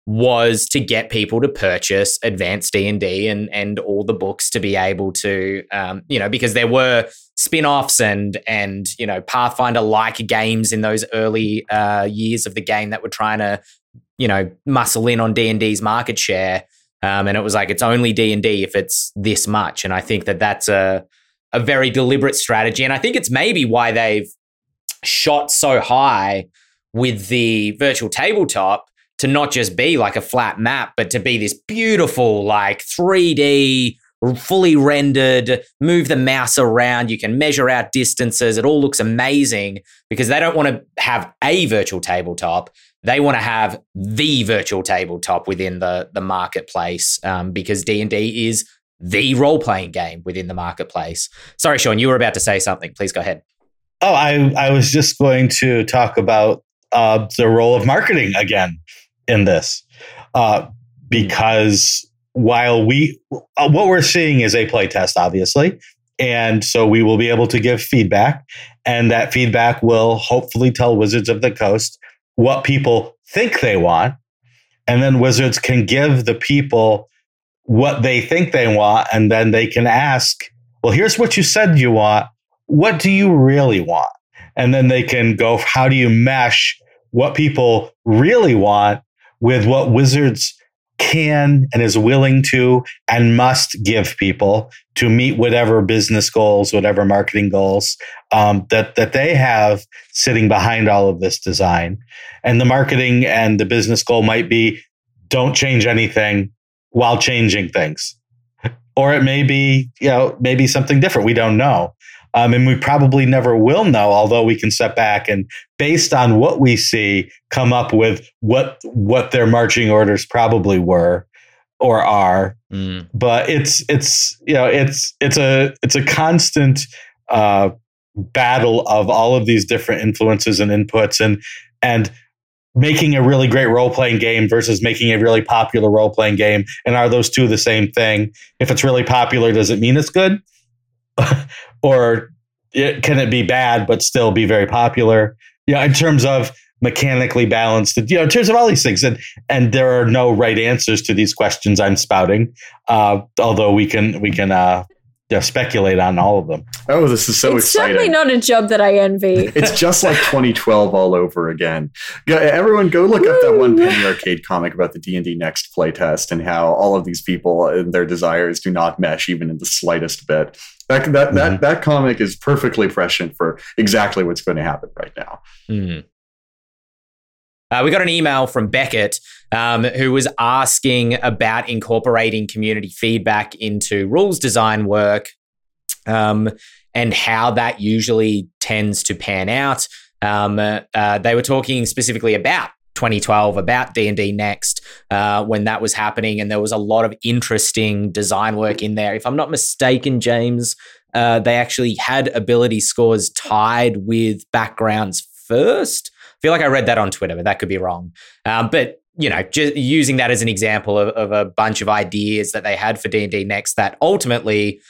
was to get people to purchase advanced d&d and and all the books to be able to um, you know because there were spin-offs and and you know pathfinder like games in those early uh, years of the game that were trying to you know muscle in on d&d's market share. Um, and it was like it's only d&d if it's this much. And i think that that's a a very deliberate strategy. And i think it's maybe why they've shot so high with the virtual tabletop to not just be like a flat map, but to be this beautiful, like 3D, fully rendered, move the mouse around. You can measure out distances. It all looks amazing because they don't want to have a virtual tabletop. They want to have the virtual tabletop within the, the marketplace um, because D&D is the role-playing game within the marketplace. Sorry, Shawn, you were about to say something. Please go ahead. Oh, I, I was just going to talk about uh, the role of marketing again in this uh, because while we uh, what we're seeing is a play test obviously and so we will be able to give feedback and that feedback will hopefully tell wizards of the coast what people think they want and then wizards can give the people what they think they want and then they can ask well here's what you said you want. What do you really want? And then they can go how do you mesh what people really want with what Wizards can and is willing to and must give people to meet whatever business goals, whatever marketing goals um, that that they have sitting behind all of this design. And the marketing and the business goal might be don't change anything while changing things. Or it may be, you know, maybe something different. We don't know. Um, and we probably never will know, although we can step back and, based on what we see, come up with what what their marching orders probably were or are. Mm. But it's it's you know it's it's a it's a constant uh, battle of all of these different influences and inputs and and making a really great role playing game versus making a really popular role playing game. And are those two the same thing? If it's really popular, does it mean it's good? or it, can it be bad but still be very popular? Yeah, in terms of mechanically balanced, you know, in terms of all these things, and and there are no right answers to these questions I'm spouting. Uh, although we can we can uh, yeah, speculate on all of them. Oh, this is so it's exciting! Certainly not a job that I envy. it's just like 2012 all over again. Everyone, go look up that one Penny Arcade comic about the D and D Next playtest and how all of these people and their desires do not mesh even in the slightest bit. That that mm-hmm. that that comic is perfectly prescient for exactly what's going to happen right now. Mm. Uh, we got an email from Beckett um, who was asking about incorporating community feedback into rules design work um, and how that usually tends to pan out. Um, uh, they were talking specifically about 2012 about D&D Next uh, when that was happening and there was a lot of interesting design work in there. If I'm not mistaken, James, uh, they actually had ability scores tied with backgrounds first I feel like I read that on Twitter, but that could be wrong. Um, but you know, just using that as an example of, of a bunch of ideas that they had for D and D next that ultimately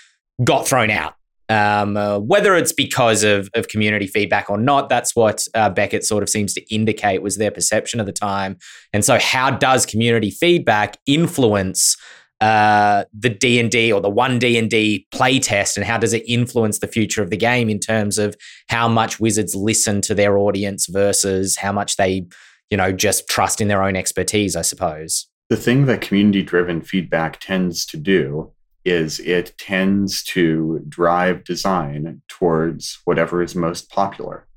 got thrown out. Um, uh, whether it's because of, of community feedback or not, that's what uh, Beckett sort of seems to indicate was their perception of the time. And so, how does community feedback influence uh, the D and D or the one D and D playtest, and how does it influence the future of the game in terms of how much Wizards listen to their audience versus how much they, you know, just trust in their own expertise? I suppose the thing that community-driven feedback tends to do is it tends to drive design towards whatever is most popular,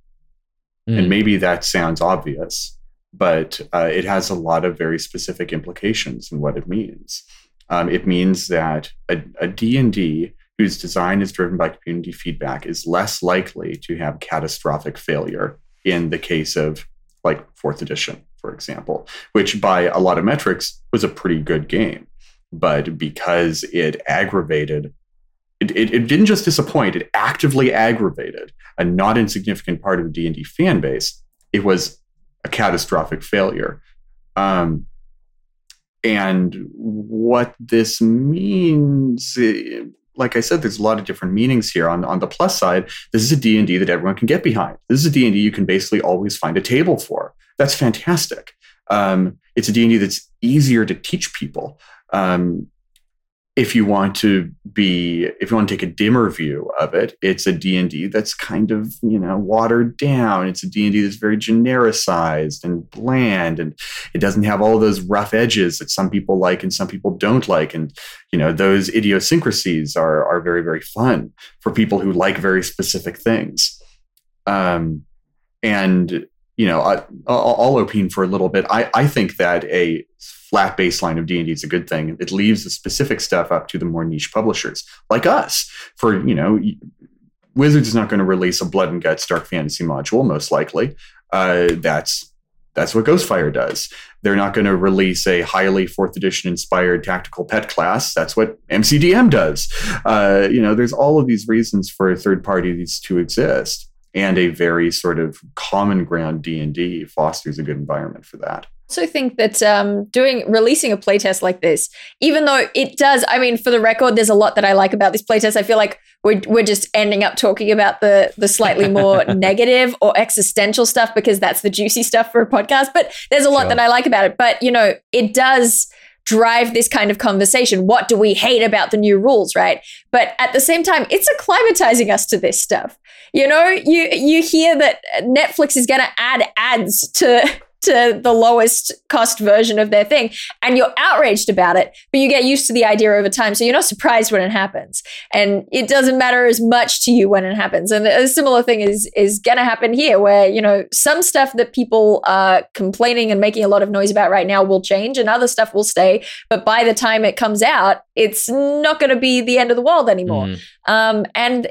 mm. and hmm. maybe that sounds obvious, but uh, it has a lot of very specific implications in what it means Um, it means that a, a D&D whose design is driven by community feedback is less likely to have catastrophic failure in the case of like fourth edition, for example, which by a lot of metrics was a pretty good game. But because it aggravated, it, it, it didn't just disappoint, it actively aggravated a not insignificant part of the D&D fan base. It was a catastrophic failure. Um, and what this means eh, like I said, there's a lot of different meanings here. On, on the plus side, this is a D&D that everyone can get behind. This is a D&D you can basically always find a table for. That's fantastic. Um, it's a D&D that's easier to teach people. Um, if you want to be if you want to take a dimmer view of it it's a d&d that's kind of you know watered down. It's a d&d that's very genericized and bland and it doesn't have all those rough edges that some people like and some people don't like. And you know those idiosyncrasies are are very very fun for people who like very specific things. Um and you know I, will I'll opine for a little bit. I i think that a flat baseline of D&D is a good thing. It leaves the specific stuff up to the more niche publishers like us. For, you know, Wizards is not going to release a blood and guts dark fantasy module most likely. Uh, that's that's what Ghostfire does. They're not going to release a highly fourth edition inspired tactical pet class. That's what MCDM does. Uh, you know, there's all of these reasons for third parties to exist, and a very sort of common ground D and D fosters a good environment for that also think that um, doing releasing a playtest like this, even though it does, I mean, for the record, there's a lot that I like about this playtest. I feel like we're we're just ending up talking about the the slightly more negative or existential stuff because that's the juicy stuff for a podcast. But there's a lot sure. that I like about it. But you know, it does drive this kind of conversation. What do we hate about the new rules, right? But at the same time, it's acclimatizing us to this stuff. You know, you you hear that Netflix is going to add ads to to the lowest cost version of their thing and you're outraged about it but you get used to the idea over time so you're not surprised when it happens. And it doesn't matter as much to you when it happens. And a similar thing is is going to happen here where you know some stuff that people are complaining and making a lot of noise about right now will change and other stuff will stay but by the time it comes out it's not going to be the end of the world anymore. Mm. um, and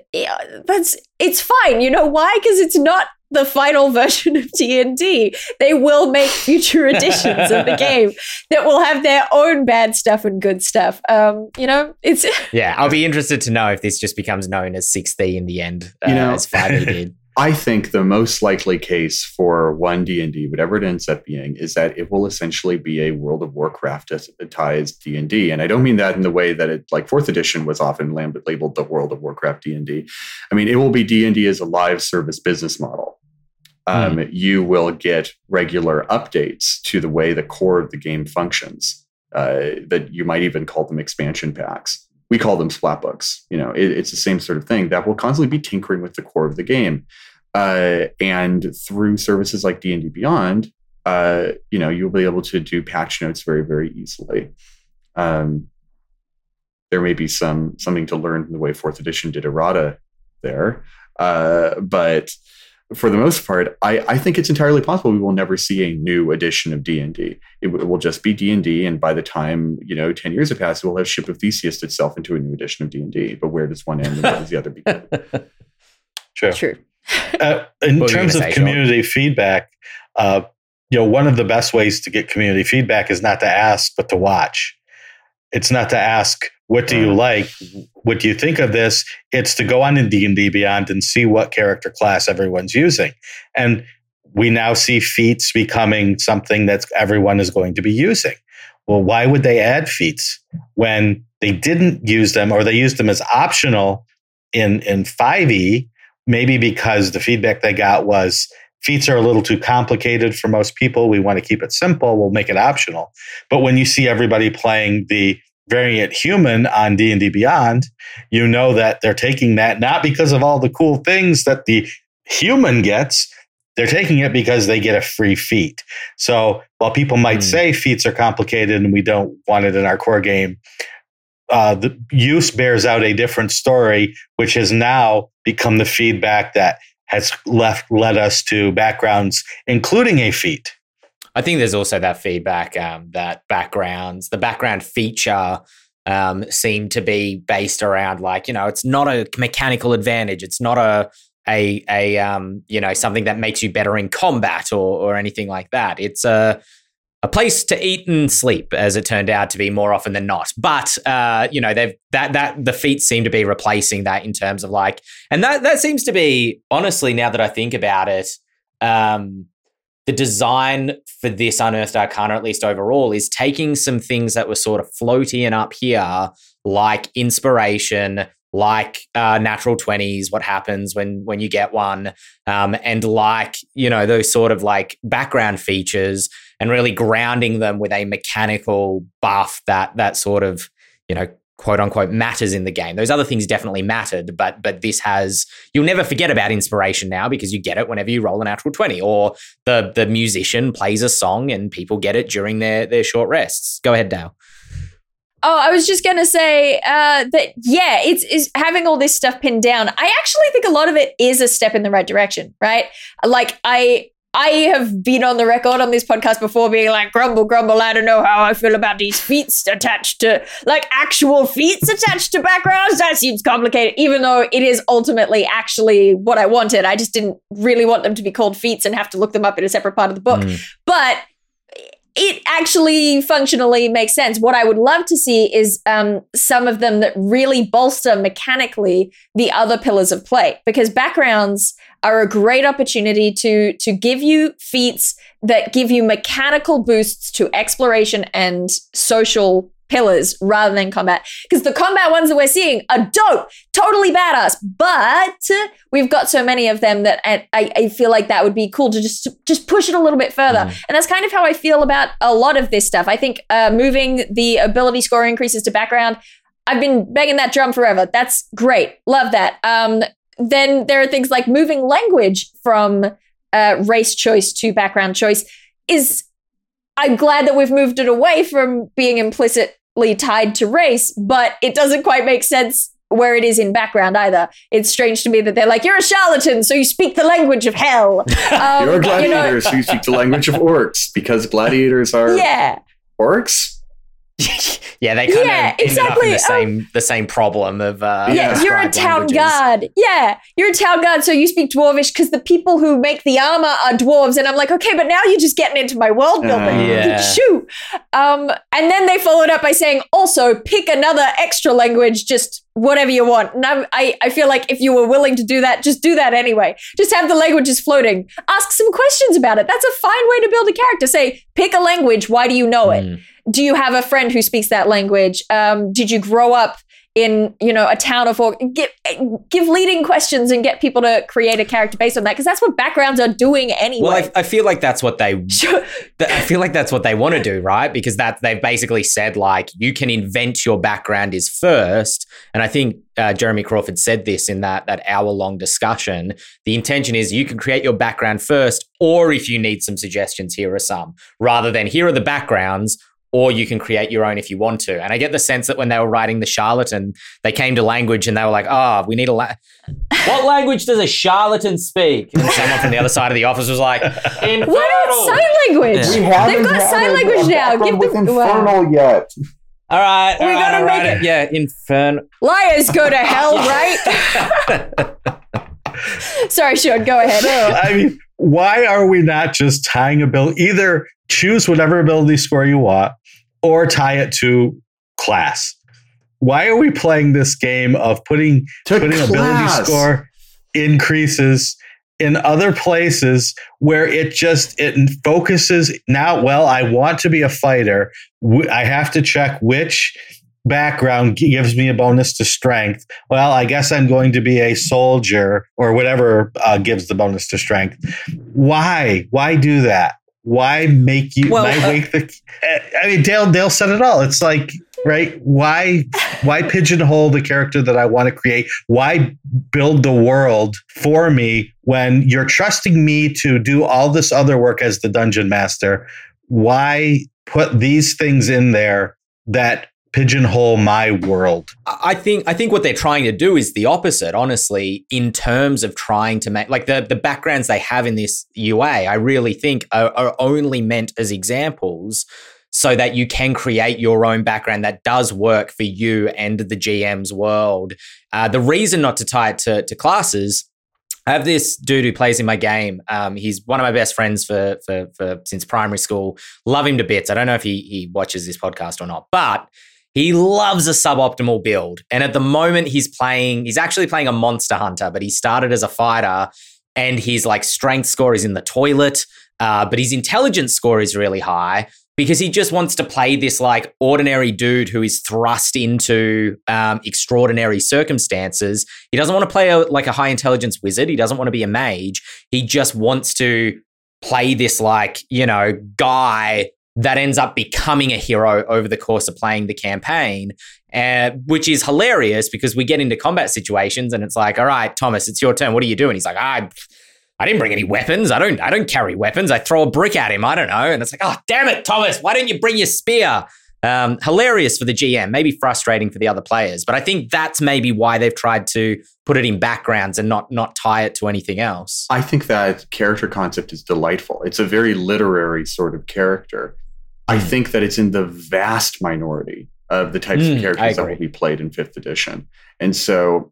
that's it's fine you know why? Because it's not the final version of D&D. They will make future editions of the game that will have their own bad stuff and good stuff. Um, you know, it's Yeah, I'll be interested to know if this just becomes known as 6D in the end, uh, you know, as 5e did. I think the most likely case for one D&D, whatever it ends up being, is that it will essentially be a World of Warcraft-ties D&D. And I don't mean that in the way that it, like 4th edition was often labeled the World of Warcraft D&D. I mean, it will be D&D as a live service business model um, mm. you will get regular updates to the way the core of the game functions. Uh, that you might even call them expansion packs. We call them splat books. You know, it, it's the same sort of thing that will constantly be tinkering with the core of the game. Uh, and through services like D and D Beyond, uh, you know, you'll be able to do patch notes very, very easily. Um, there may be some something to learn from the way Fourth Edition did errata there, uh, but for the most part, I, I think it's entirely possible we will never see a new edition of D and D. It will just be D and D, and by the time you know ten years have passed, we'll have Ship of Theseus itself into a new edition of D and D. But where does one end and where does the other begin? True. True. Uh, in terms of community Shawn? feedback, uh, you know, one of the best ways to get community feedback is not to ask, but to watch. It's not to ask, what do you like? What do you think of this? It's to go on in D&D Beyond and see what character class everyone's using. And we now see feats becoming something that everyone is going to be using. Well, why would they add feats when they didn't use them or they used them as optional in, in 5e? Maybe because the feedback they got was feats are a little too complicated for most people. We want to keep it simple. We'll make it optional. But when you see everybody playing the variant human on D&D Beyond, you know that they're taking that not because of all the cool things that the human gets, they're taking it because they get a free feat. So while people might mm. say feats are complicated and we don't want it in our core game, uh, the use bears out a different story, which has now become the feedback that has left led us to backgrounds, including a feat. I think there's also that feedback um, that backgrounds, the background feature um, to be based around like you know it's not a mechanical advantage. It's not a a a um you know something that makes you better in combat or or anything like that. It's a a place to eat and sleep as it turned out to be more often than not. But uh you know they've that that the feats seem to be replacing that in terms of like and that that seems to be honestly now that i think about it um the design for this unearthed arcana at least overall is taking some things that were sort of floaty and up here like inspiration like uh, natural 20s what happens when when you get one um, and like you know those sort of like background features and really grounding them with a mechanical buff that that sort of you know quote unquote matters in the game. Those other things definitely mattered, but but this has you'll never forget about inspiration now because you get it whenever you roll a natural 20 or the the musician plays a song and people get it during their their short rests. Go ahead, Dael. Oh, I was just gonna say uh, that yeah, it's is having all this stuff pinned down. I actually think a lot of it is a step in the right direction, right? Like I I have been on the record on this podcast before being like, grumble, grumble, I don't know how I feel about these feats attached to, like, actual feats attached to backgrounds. That seems complicated, even though it is ultimately actually what I wanted. I just didn't really want them to be called feats and have to look them up in a separate part of the book. Mm. But it actually functionally makes sense. What I would love to see is um, some of them that really bolster mechanically the other pillars of play because backgrounds are a great opportunity to to give you feats that give you mechanical boosts to exploration and social pillars rather than combat. Because the combat ones that we're seeing are dope, totally badass. But we've got so many of them that I, I feel like that would be cool to just just push it a little bit further. Mm. And that's kind of how I feel about a lot of this stuff. I think uh, moving the ability score increases to background. I've been banging that drum forever. That's great. Love that. Um, then there are things like moving language from uh, race choice to background choice is I'm glad that we've moved it away from being implicitly tied to race, but it doesn't quite make sense where it is in background either. It's strange to me that they're like, you're a charlatan, so you speak the language of hell. Um, you're a gladiator, you know- so you speak the language of orcs because gladiators are yeah. orcs. yeah, they kind yeah, of exactly. the same um, the same problem of uh, yeah. You're a town languages. guard. Yeah, you're a town guard, so you speak dwarvish because the people who make the armor are dwarves, and I'm like, okay, but now you're just getting into my world building. Uh, yeah. Shoo. Um, and then they followed up by saying, also pick another extra language, just whatever you want. And I, I, I feel like if you were willing to do that, just do that anyway. Just have the languages floating. Ask some questions about it. That's a fine way to build a character. Say, pick a language. Why do you know it? Mm do you have a friend who speaks that language? Um, did you grow up in you know a town of or give give leading questions and get people to create a character based on that because that's what backgrounds are doing anyway. Well, I, I feel like that's what they. I feel like that's what they want to do, right? Because that they've basically said like you can invent your background is first, and I think uh, Jeremy Crawford said this in that that hour long discussion. The intention is you can create your background first, or if you need some suggestions, here are some, rather than here are the backgrounds or you can create your own if you want to. And I get the sense that when they were writing the charlatan, they came to language and they were like, "Oh, we need a la- what language does a charlatan speak?" And someone from the other side of the office was like, "Infernal." What sign language? Yeah. We They've got sign language now. Give them infernal yet. All right, we gotta make it. Yeah, infernal. Liars go to hell, right? Sorry, Shawn. Go ahead. No, I mean, why are we not just tying a bill? Either choose whatever ability score you want, or tie it to class. Why are we playing this game of putting to putting class. ability score increases in other places where it just it focuses now well i want to be a fighter. I have to check which background gives me a bonus to strength. Well i guess i'm going to be a soldier or whatever uh, gives the bonus to strength. Why? Why do that why make you well, why uh, make the I mean Dael Dael said it all. It's like right why why pigeonhole the character that I want to create? Why build the world for me when you're trusting me to do all this other work as the dungeon master? Why put these things in there that pigeonhole my world. I think I think what they're trying to do is the opposite, honestly, in terms of trying to make like the the backgrounds they have in this UA, I really think are, are only meant as examples so that you can create your own background that does work for you and the GM's world. Uh, the reason not to tie it to, to classes I have this dude who plays in my game. Um, he's one of my best friends for, for for since primary school. Love him to bits. I don't know if he he watches this podcast or not, but he loves a suboptimal build. And at the moment, he's playing. He's actually playing a monster hunter, but he started as a fighter, and his like strength score is in the toilet. Uh, but his intelligence score is really high because he just wants to play this like ordinary dude who is thrust into um, extraordinary circumstances. He doesn't want to play a, like a high intelligence wizard. He doesn't want to be a mage. He just wants to play this like you know guy that ends up becoming a hero over the course of playing the campaign, uh, which is hilarious because we get into combat situations and it's like, all right, Thomas, it's your turn. What are you doing? He's like, I. I didn't bring any weapons. I don't. I don't carry weapons. I throw a brick at him. I don't know. And it's like, oh, damn it, Thomas! Why don't you bring your spear? Um, hilarious for the GM, maybe frustrating for the other players, but I think that's maybe why they've tried to put it in backgrounds and not not tie it to anything else. I think that character concept is delightful. It's a very literary sort of character. I Hmm. think that it's in the vast minority of the types Mm, of characters that will be played in fifth edition. And so,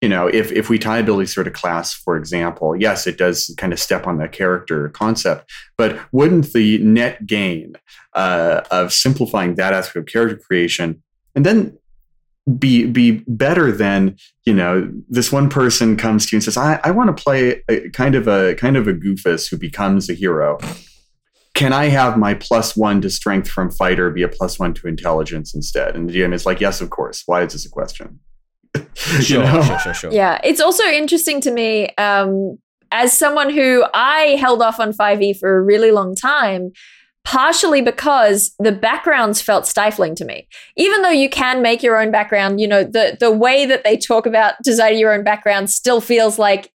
you know, if if we tie abilities sort of class, for example, yes, it does kind of step on the character concept. But wouldn't the net gain uh, of simplifying that aspect of character creation and then be be better than you know this one person comes to you and says i, I want to play a, kind of a kind of a goofus who becomes a hero can i have my plus one to strength from fighter be a plus one to intelligence instead and the gm is like yes of course why is this a question You Sure, know? sure, sure, sure. Yeah, it's also interesting to me um, as someone who I held off on 5e for a really long time, partially because the backgrounds felt stifling to me. Even though you can make your own background, you know, the the way that they talk about designing your own background still feels like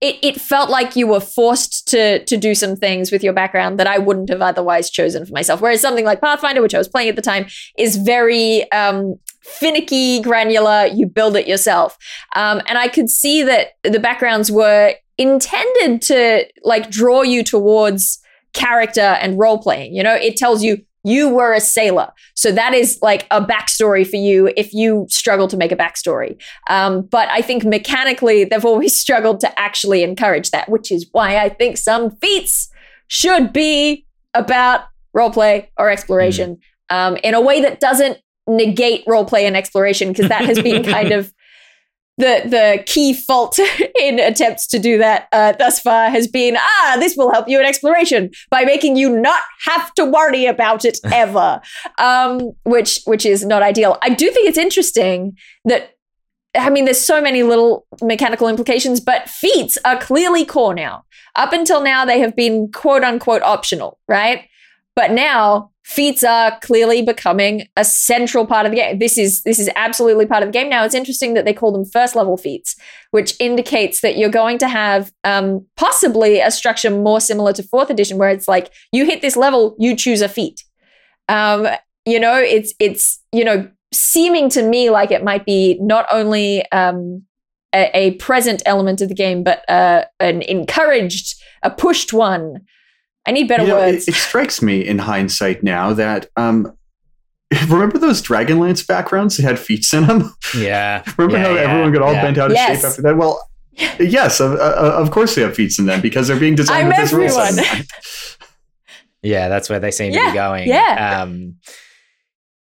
it, it felt like you were forced to to do some things with your background that I wouldn't have otherwise chosen for myself. Whereas something like Pathfinder, which I was playing at the time, is very um, finicky, granular. You build it yourself, um, and I could see that the backgrounds were intended to like draw you towards character and role playing. You know, it tells you you were a sailor, so that is like a backstory for you if you struggle to make a backstory. Um, but I think mechanically, they've always struggled to actually encourage that, which is why I think some feats should be about roleplay or exploration um, in a way that doesn't negate roleplay and exploration, because that has been kind of the the key fault in attempts to do that uh, thus far has been ah this will help you in exploration by making you not have to worry about it ever um, which which is not ideal i do think it's interesting that I mean, there's so many little mechanical implications, but feats are clearly core now. Up until now, they have been quote unquote optional, right? But now feats are clearly becoming a central part of the game. This is this is absolutely part of the game now. It's interesting that they call them first level feats, which indicates that you're going to have um, possibly a structure more similar to fourth edition, where it's like you hit this level, you choose a feat. Um, you know, it's it's you know seeming to me like it might be not only um, a, a present element of the game, but uh, an encouraged, a pushed one. I need better You know, words. It, it strikes me in hindsight now that um, remember those Dragonlance backgrounds that had feats in them? Yeah. Remember Yeah, how yeah, everyone got all yeah. bent out of Yes. shape after that? Well, yes, of, uh, of course they have feats in them because they're being designed I'm with this rule set in everyone. Yeah, that's where they seem to be going. yeah. Um,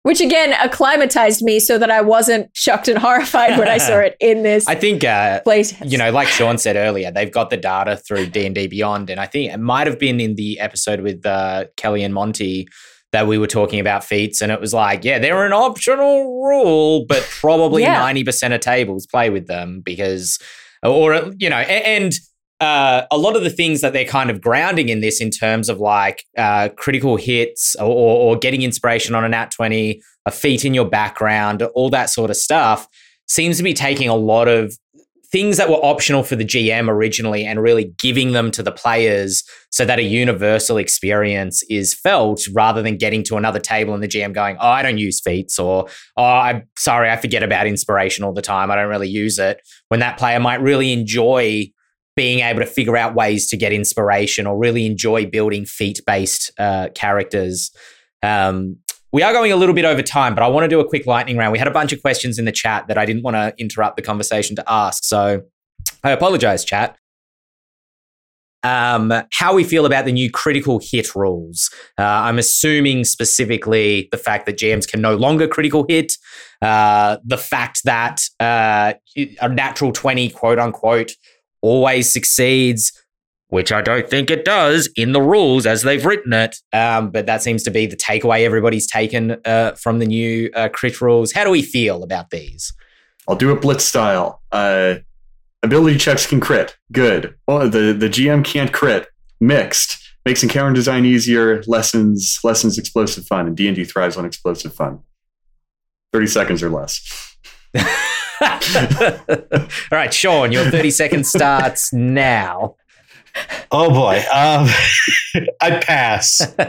Which again acclimatized me so that I wasn't shocked and horrified when I saw it in this I think uh, place. you know, like Shawn said earlier, they've got the data through D and D Beyond, and I think it might have been in the episode with uh, Kelly and Monty that we were talking about feats, and it was like, yeah, they're an optional rule, but probably Yeah. ninety percent of tables play with them because, or you know, a- and. Uh, a lot of the things that they're kind of grounding in this in terms of like uh, critical hits or, or getting inspiration on an at 20 a feat in your background all that sort of stuff seems to be taking a lot of things that were optional for the GM originally and really giving them to the players so that a universal experience is felt rather than getting to another table and the GM going, Oh, I don't use feats or Oh, I'm sorry, I forget about inspiration all the time. I don't really use it. When that player might really enjoy being able to figure out ways to get inspiration or really enjoy building feat based uh, characters. Um, we are going a little bit over time, but I want to do a quick lightning round. We had a bunch of questions in the chat that I didn't want to interrupt the conversation to ask. So I apologize, chat. Um, how we feel about the new critical hit rules. Uh, I'm assuming specifically the fact that GMs can no longer critical hit, uh, the fact that uh, a natural 20, quote unquote, always succeeds, which I don't think it does in the rules as they've written it. Um, but that seems to be the takeaway everybody's taken uh, from the new uh, crit rules. How do we feel about these? I'll do it blitz style. Uh, ability checks can crit. Good. Well, the the GM can't crit. Mixed makes encounter design easier. Lessons lessons explosive fun, and D and D thrives on explosive fun. Thirty seconds or less. All right, Shawn, your 30 seconds starts now. Oh boy, um, I pass.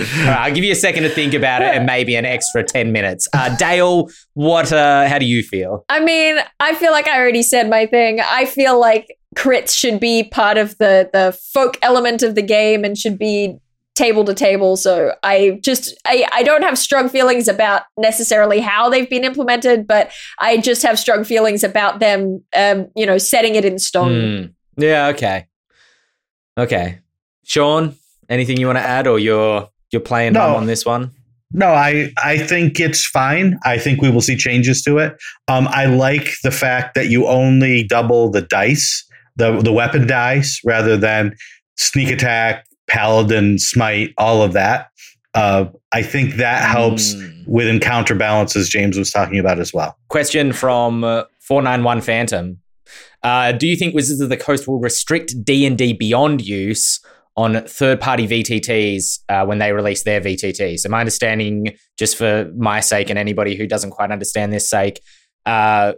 All right, I'll give you a second to think about it and maybe an extra 10 minutes. Uh, Dael, what, uh, how do you feel? I mean, I feel like I already said my thing. I feel like crits should be part of the the folk element of the game and should be table to table. So I just I, I don't have strong feelings about necessarily how they've been implemented, but I just have strong feelings about them um, you know, setting it in stone. Mm, yeah, okay. Okay. Shawn, anything you want to add or you're you're playing No. on this one? No, I I think it's fine. I think we will see changes to it. Um, I like the fact that you only double the dice, the the weapon dice, rather than sneak attack, paladin, smite, all of that. Uh, I think that helps Mm. with encounter balance, as James was talking about as well. Question from uh, 491 Phantom. Uh, do you think Wizards of the Coast will restrict D&D Beyond use on third-party VTTs uh, when they release their VTTs? So my understanding, just for my sake and anybody who doesn't quite understand this sake, uh,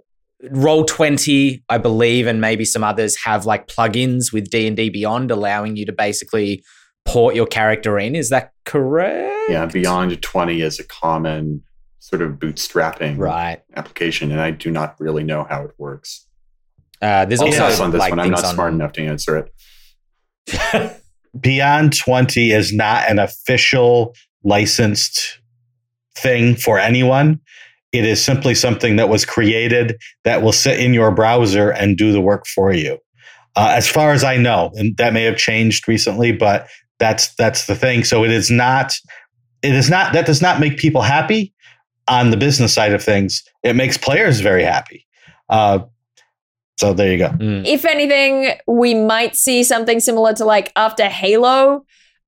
Roll20, I believe, and maybe some others have like plugins with D&D Beyond allowing you to basically port your character in. Is that correct? yeah, beyond twenty is a common sort of bootstrapping Right. application, and I do not really know how it works. Uh, there's I'll also pass on this like one. I'm things not on- smart enough to answer it. Beyond 20 is not an official licensed thing for anyone. It is simply something that was created that will sit in your browser and do the work for you. Uh, as far as I know, and that may have changed recently, but that's that's the thing. So it is not. It is not. That does not make people happy on the business side of things. It makes players very happy. Uh, so there you go. Mm. if anything, we might see something similar to like after Halo.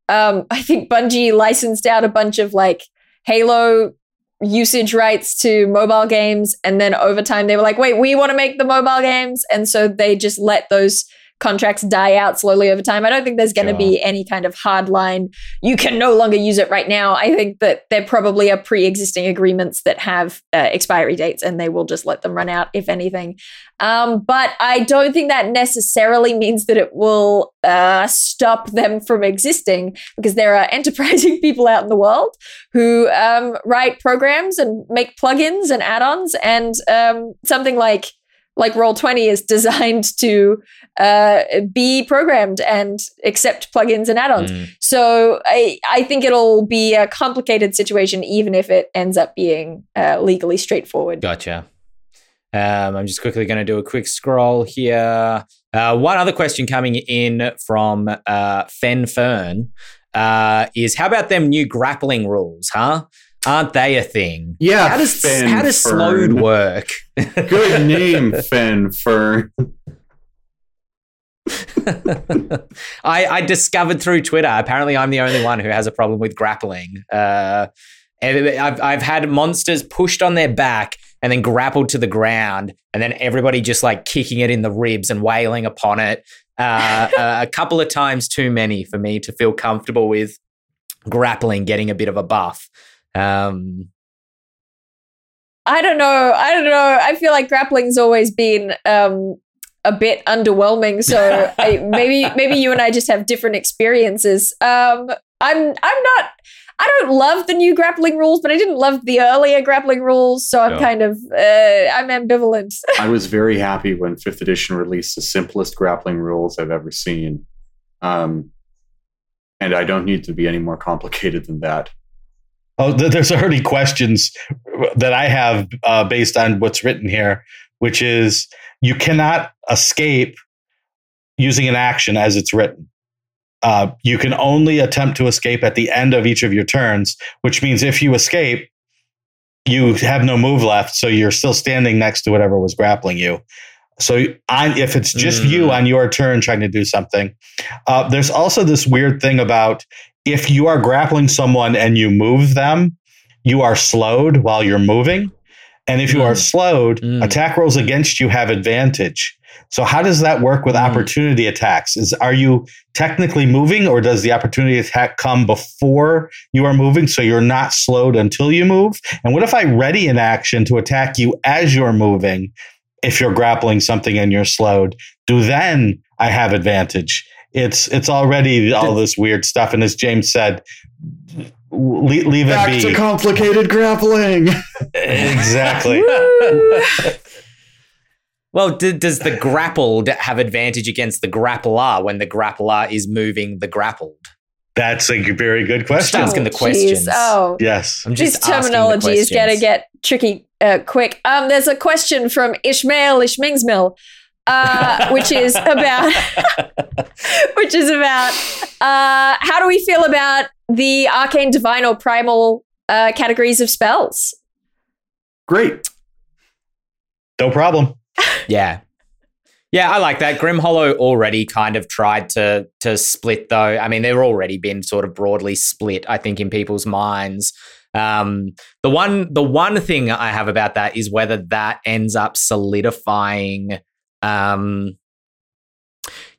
Um, I think Bungie licensed out a bunch of like Halo usage rights to mobile games, and then over time they were like, "Wait, we want to make the mobile games," and so they just let those contracts die out slowly over time. I don't think there's going to Sure. be any kind of hard line. You can no longer use it right now. I think that there probably are pre-existing agreements that have uh, expiry dates, and they will just let them run out if anything. Um, but I don't think that necessarily means that it will uh, stop them from existing because there are enterprising people out in the world who um, write programs and make plugins and add-ons, and um, something like like Roll20 is designed to uh, be programmed and accept plugins and add-ons. Mm. So I, I think it'll be a complicated situation, even if it ends up being uh, legally straightforward. Gotcha. Um, I'm just quickly going to do a quick scroll here. Uh, one other question coming in from uh, Fen Fern uh, is how about them new grappling rules, huh? Aren't they a thing? Yeah, How does Fen how does slowed work? Good name, Fen Fern. I, I discovered through Twitter. Apparently, I'm the only one who has a problem with grappling. Uh, I've, I've had monsters pushed on their back and then grappled to the ground, and then everybody just like kicking it in the ribs and wailing upon it. Uh, a- a couple of times too many for me to feel comfortable with grappling getting a bit of a buff. Um, I don't know. I don't know. I feel like grappling's always been um, a bit underwhelming. So I, maybe maybe you and I just have different experiences. Um, I'm I'm not. I don't love the new grappling rules, but I didn't love the earlier grappling rules. So I'm Yeah. kind of uh, I'm ambivalent. I was very happy when fifth edition released the simplest grappling rules I've ever seen. Um, and I don't need to be any more complicated than that. Oh, there's already questions that I have uh, based on what's written here, which is you cannot escape using an action as it's written. Uh, you can only attempt to escape at the end of each of your turns, which means if you escape, you have no move left, so you're still standing next to whatever was grappling you. So on, if it's just Mm. you on your turn trying to do something, uh, there's also this weird thing about if you are grappling someone and you move them, you are slowed while you're moving. And if you are Mm. slowed, Mm. attack rolls against you have advantage. So how does that work with Mm. opportunity attacks? Is are you technically moving or does the opportunity attack come before you are moving so you're not slowed until you move? And what if I ready an action to attack you as you're moving if you're grappling something and you're slowed? Do then I have advantage? It's it's already all this weird stuff and as James said leave, leave it Back be. to complicated grappling. exactly. Well, d- does the grappled have advantage against the grappler when the grappler is moving the grappled? That's a very good question. Just question. asking the jeez. questions. Oh, Yes. I'm this just asking the terminology is going to get tricky uh, quick. Um, there's a question from Ishmael Ishmingsmill, uh, which is about which is about uh, how do we feel about the arcane, divine, or primal uh, categories of spells? Great. No problem. Yeah. Yeah, I like that. Grim Hollow already kind of tried to to split though. I mean, they've already been sort of broadly split, I think, in people's minds. Um, the one the one thing I have about that is whether that ends up solidifying um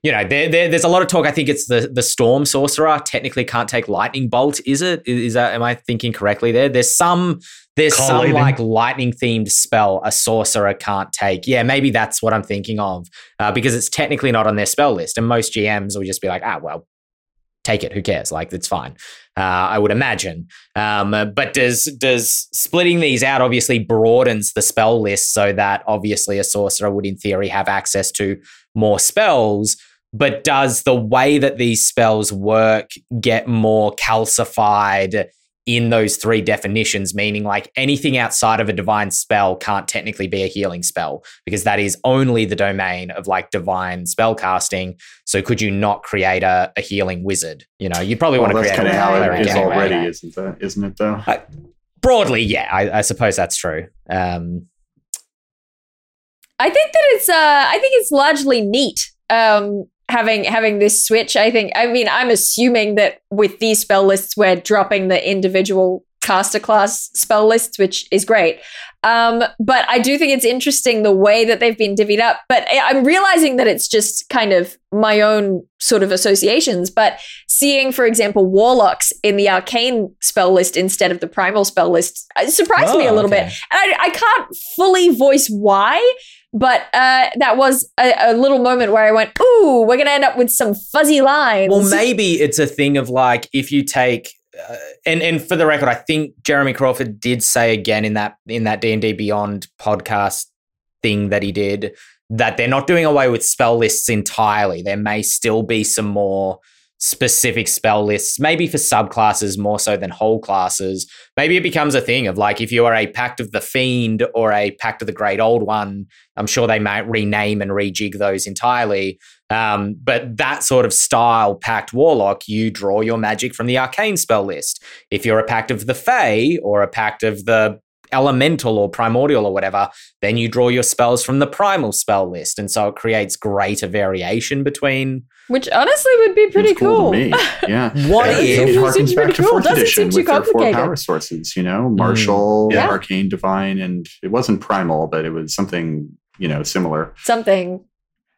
you know, there, there, there's a lot of talk. I think it's the the storm sorcerer technically can't take lightning bolt. Is it? Is that? Am I thinking correctly? There, there's some there's Call some lightning? like lightning themed spell a sorcerer can't take. Yeah, maybe that's what I'm thinking of uh, because it's technically not on their spell list, and most GMs will just be like, ah, well, take it. Who cares? Like it's fine. Uh, I would imagine. Um, but does does splitting these out obviously broadens the spell list so that obviously a sorcerer would in theory have access to more spells. But does the way that these spells work get more calcified in those three definitions? Meaning, like anything outside of a divine spell can't technically be a healing spell because that is only the domain of like divine spell casting. So, could you not create a, a healing wizard? You know, you probably Well, want to that's create a of how it is anyway. already, isn't that? Isn't it though? Broadly, yeah, I, I suppose that's true. Um, I think that it's uh I think it's largely neat um having having this switch. I think I mean I'm assuming that with these spell lists we're dropping the individual caster class spell lists, which is great. Um, but I do think it's interesting the way that they've been divvied up. But I'm realizing that it's just kind of my own sort of associations. But seeing, for example, warlocks in the arcane spell list instead of the primal spell list uh, surprised me a Oh, little bit. And I, I can't fully voice why, but uh, that was a, a little moment where I went, "Ooh, we're gonna end up with some fuzzy lines." Well, maybe it's a thing of like if you take, uh, and and for the record, I think Jeremy Crawford did say again in that in that D and D Beyond podcast thing that he did that they're not doing away with spell lists entirely. There may still be some more specific spell lists, maybe for subclasses more so than whole classes. Maybe it becomes a thing of like if you are a Pact of the Fiend or a Pact of the Great Old One, I'm sure they might rename and rejig those entirely. Um, but that sort of style pact warlock, you draw your magic from the arcane spell list. If you're a pact of the Fae or a pact of the elemental or primordial or whatever, then you draw your spells from the primal spell list. And so it creates greater variation between which honestly would be pretty Seems cool. cool. to me. Yeah. What Yeah, if- it Seems harkens pretty back to cool. fourth Doesn't edition seem too with their four power sources. You know, martial, Yeah. arcane, divine, and it wasn't primal, but it was something you know similar. Something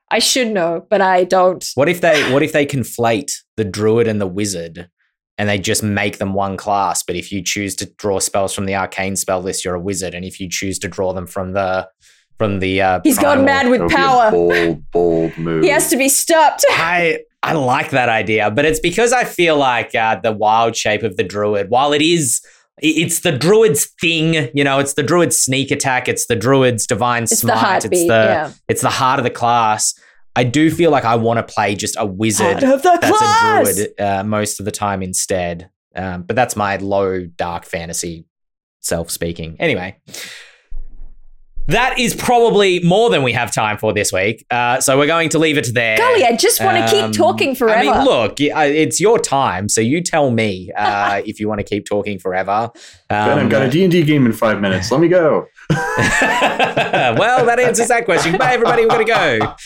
I should know, but I don't. what if they what if they conflate the druid and the wizard and they just make them one class, but if you choose to draw spells from the arcane spell list, you're a wizard, and if you choose to draw them from the from the uh, He's gone mad with would be a power. bold, bold move. He has to be stopped. I I like that idea, but it's because I feel like uh, the wild shape of the druid, while it is, i- it's the druid's thing. You know, it's the druid's sneak attack. It's the druid's divine It's the smite. heartbeat. it's the yeah. it's the heart of the class. I do feel like I want to play just a wizard the that's class! a druid uh, most of the time instead. Um, but that's my low dark fantasy self speaking. Anyway, that is probably more than we have time for this week. Uh, so we're going to leave it there. Golly, I just want to Um, keep talking forever. I mean, look, it's your time, so you tell me uh, if you want to keep talking forever. Ben, Um, I've got a D&D game in five minutes. Let me go. well, that answers that question. Bye, everybody. We're going to go.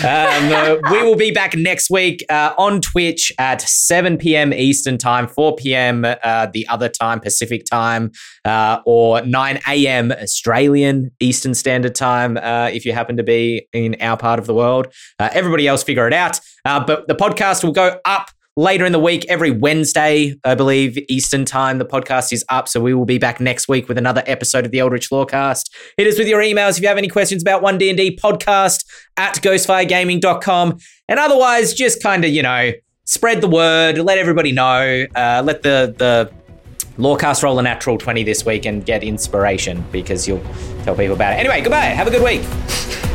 Um, uh, we will be back next week uh, on Twitch at 7 p.m. Eastern Time, 4 p.m. Uh, the other time, Pacific Time, uh, or 9 a.m. Australian Eastern Standard Time, uh, if you happen to be in our part of the world. Uh, everybody else figure it out. But the podcast will go up later in the week, every Wednesday, I believe, Eastern Time. The podcast is up. So we will be back next week with another episode of the Eldritch Lorecast. Hit us with your emails if you have any questions about 1D&D podcast at ghostfiregaming.com. And otherwise, just kind of, you know, spread the word, let everybody know, uh, let the, the Lorecast roll a natural 20 this week and get inspiration because you'll tell people about it. Anyway, goodbye. Have a good week.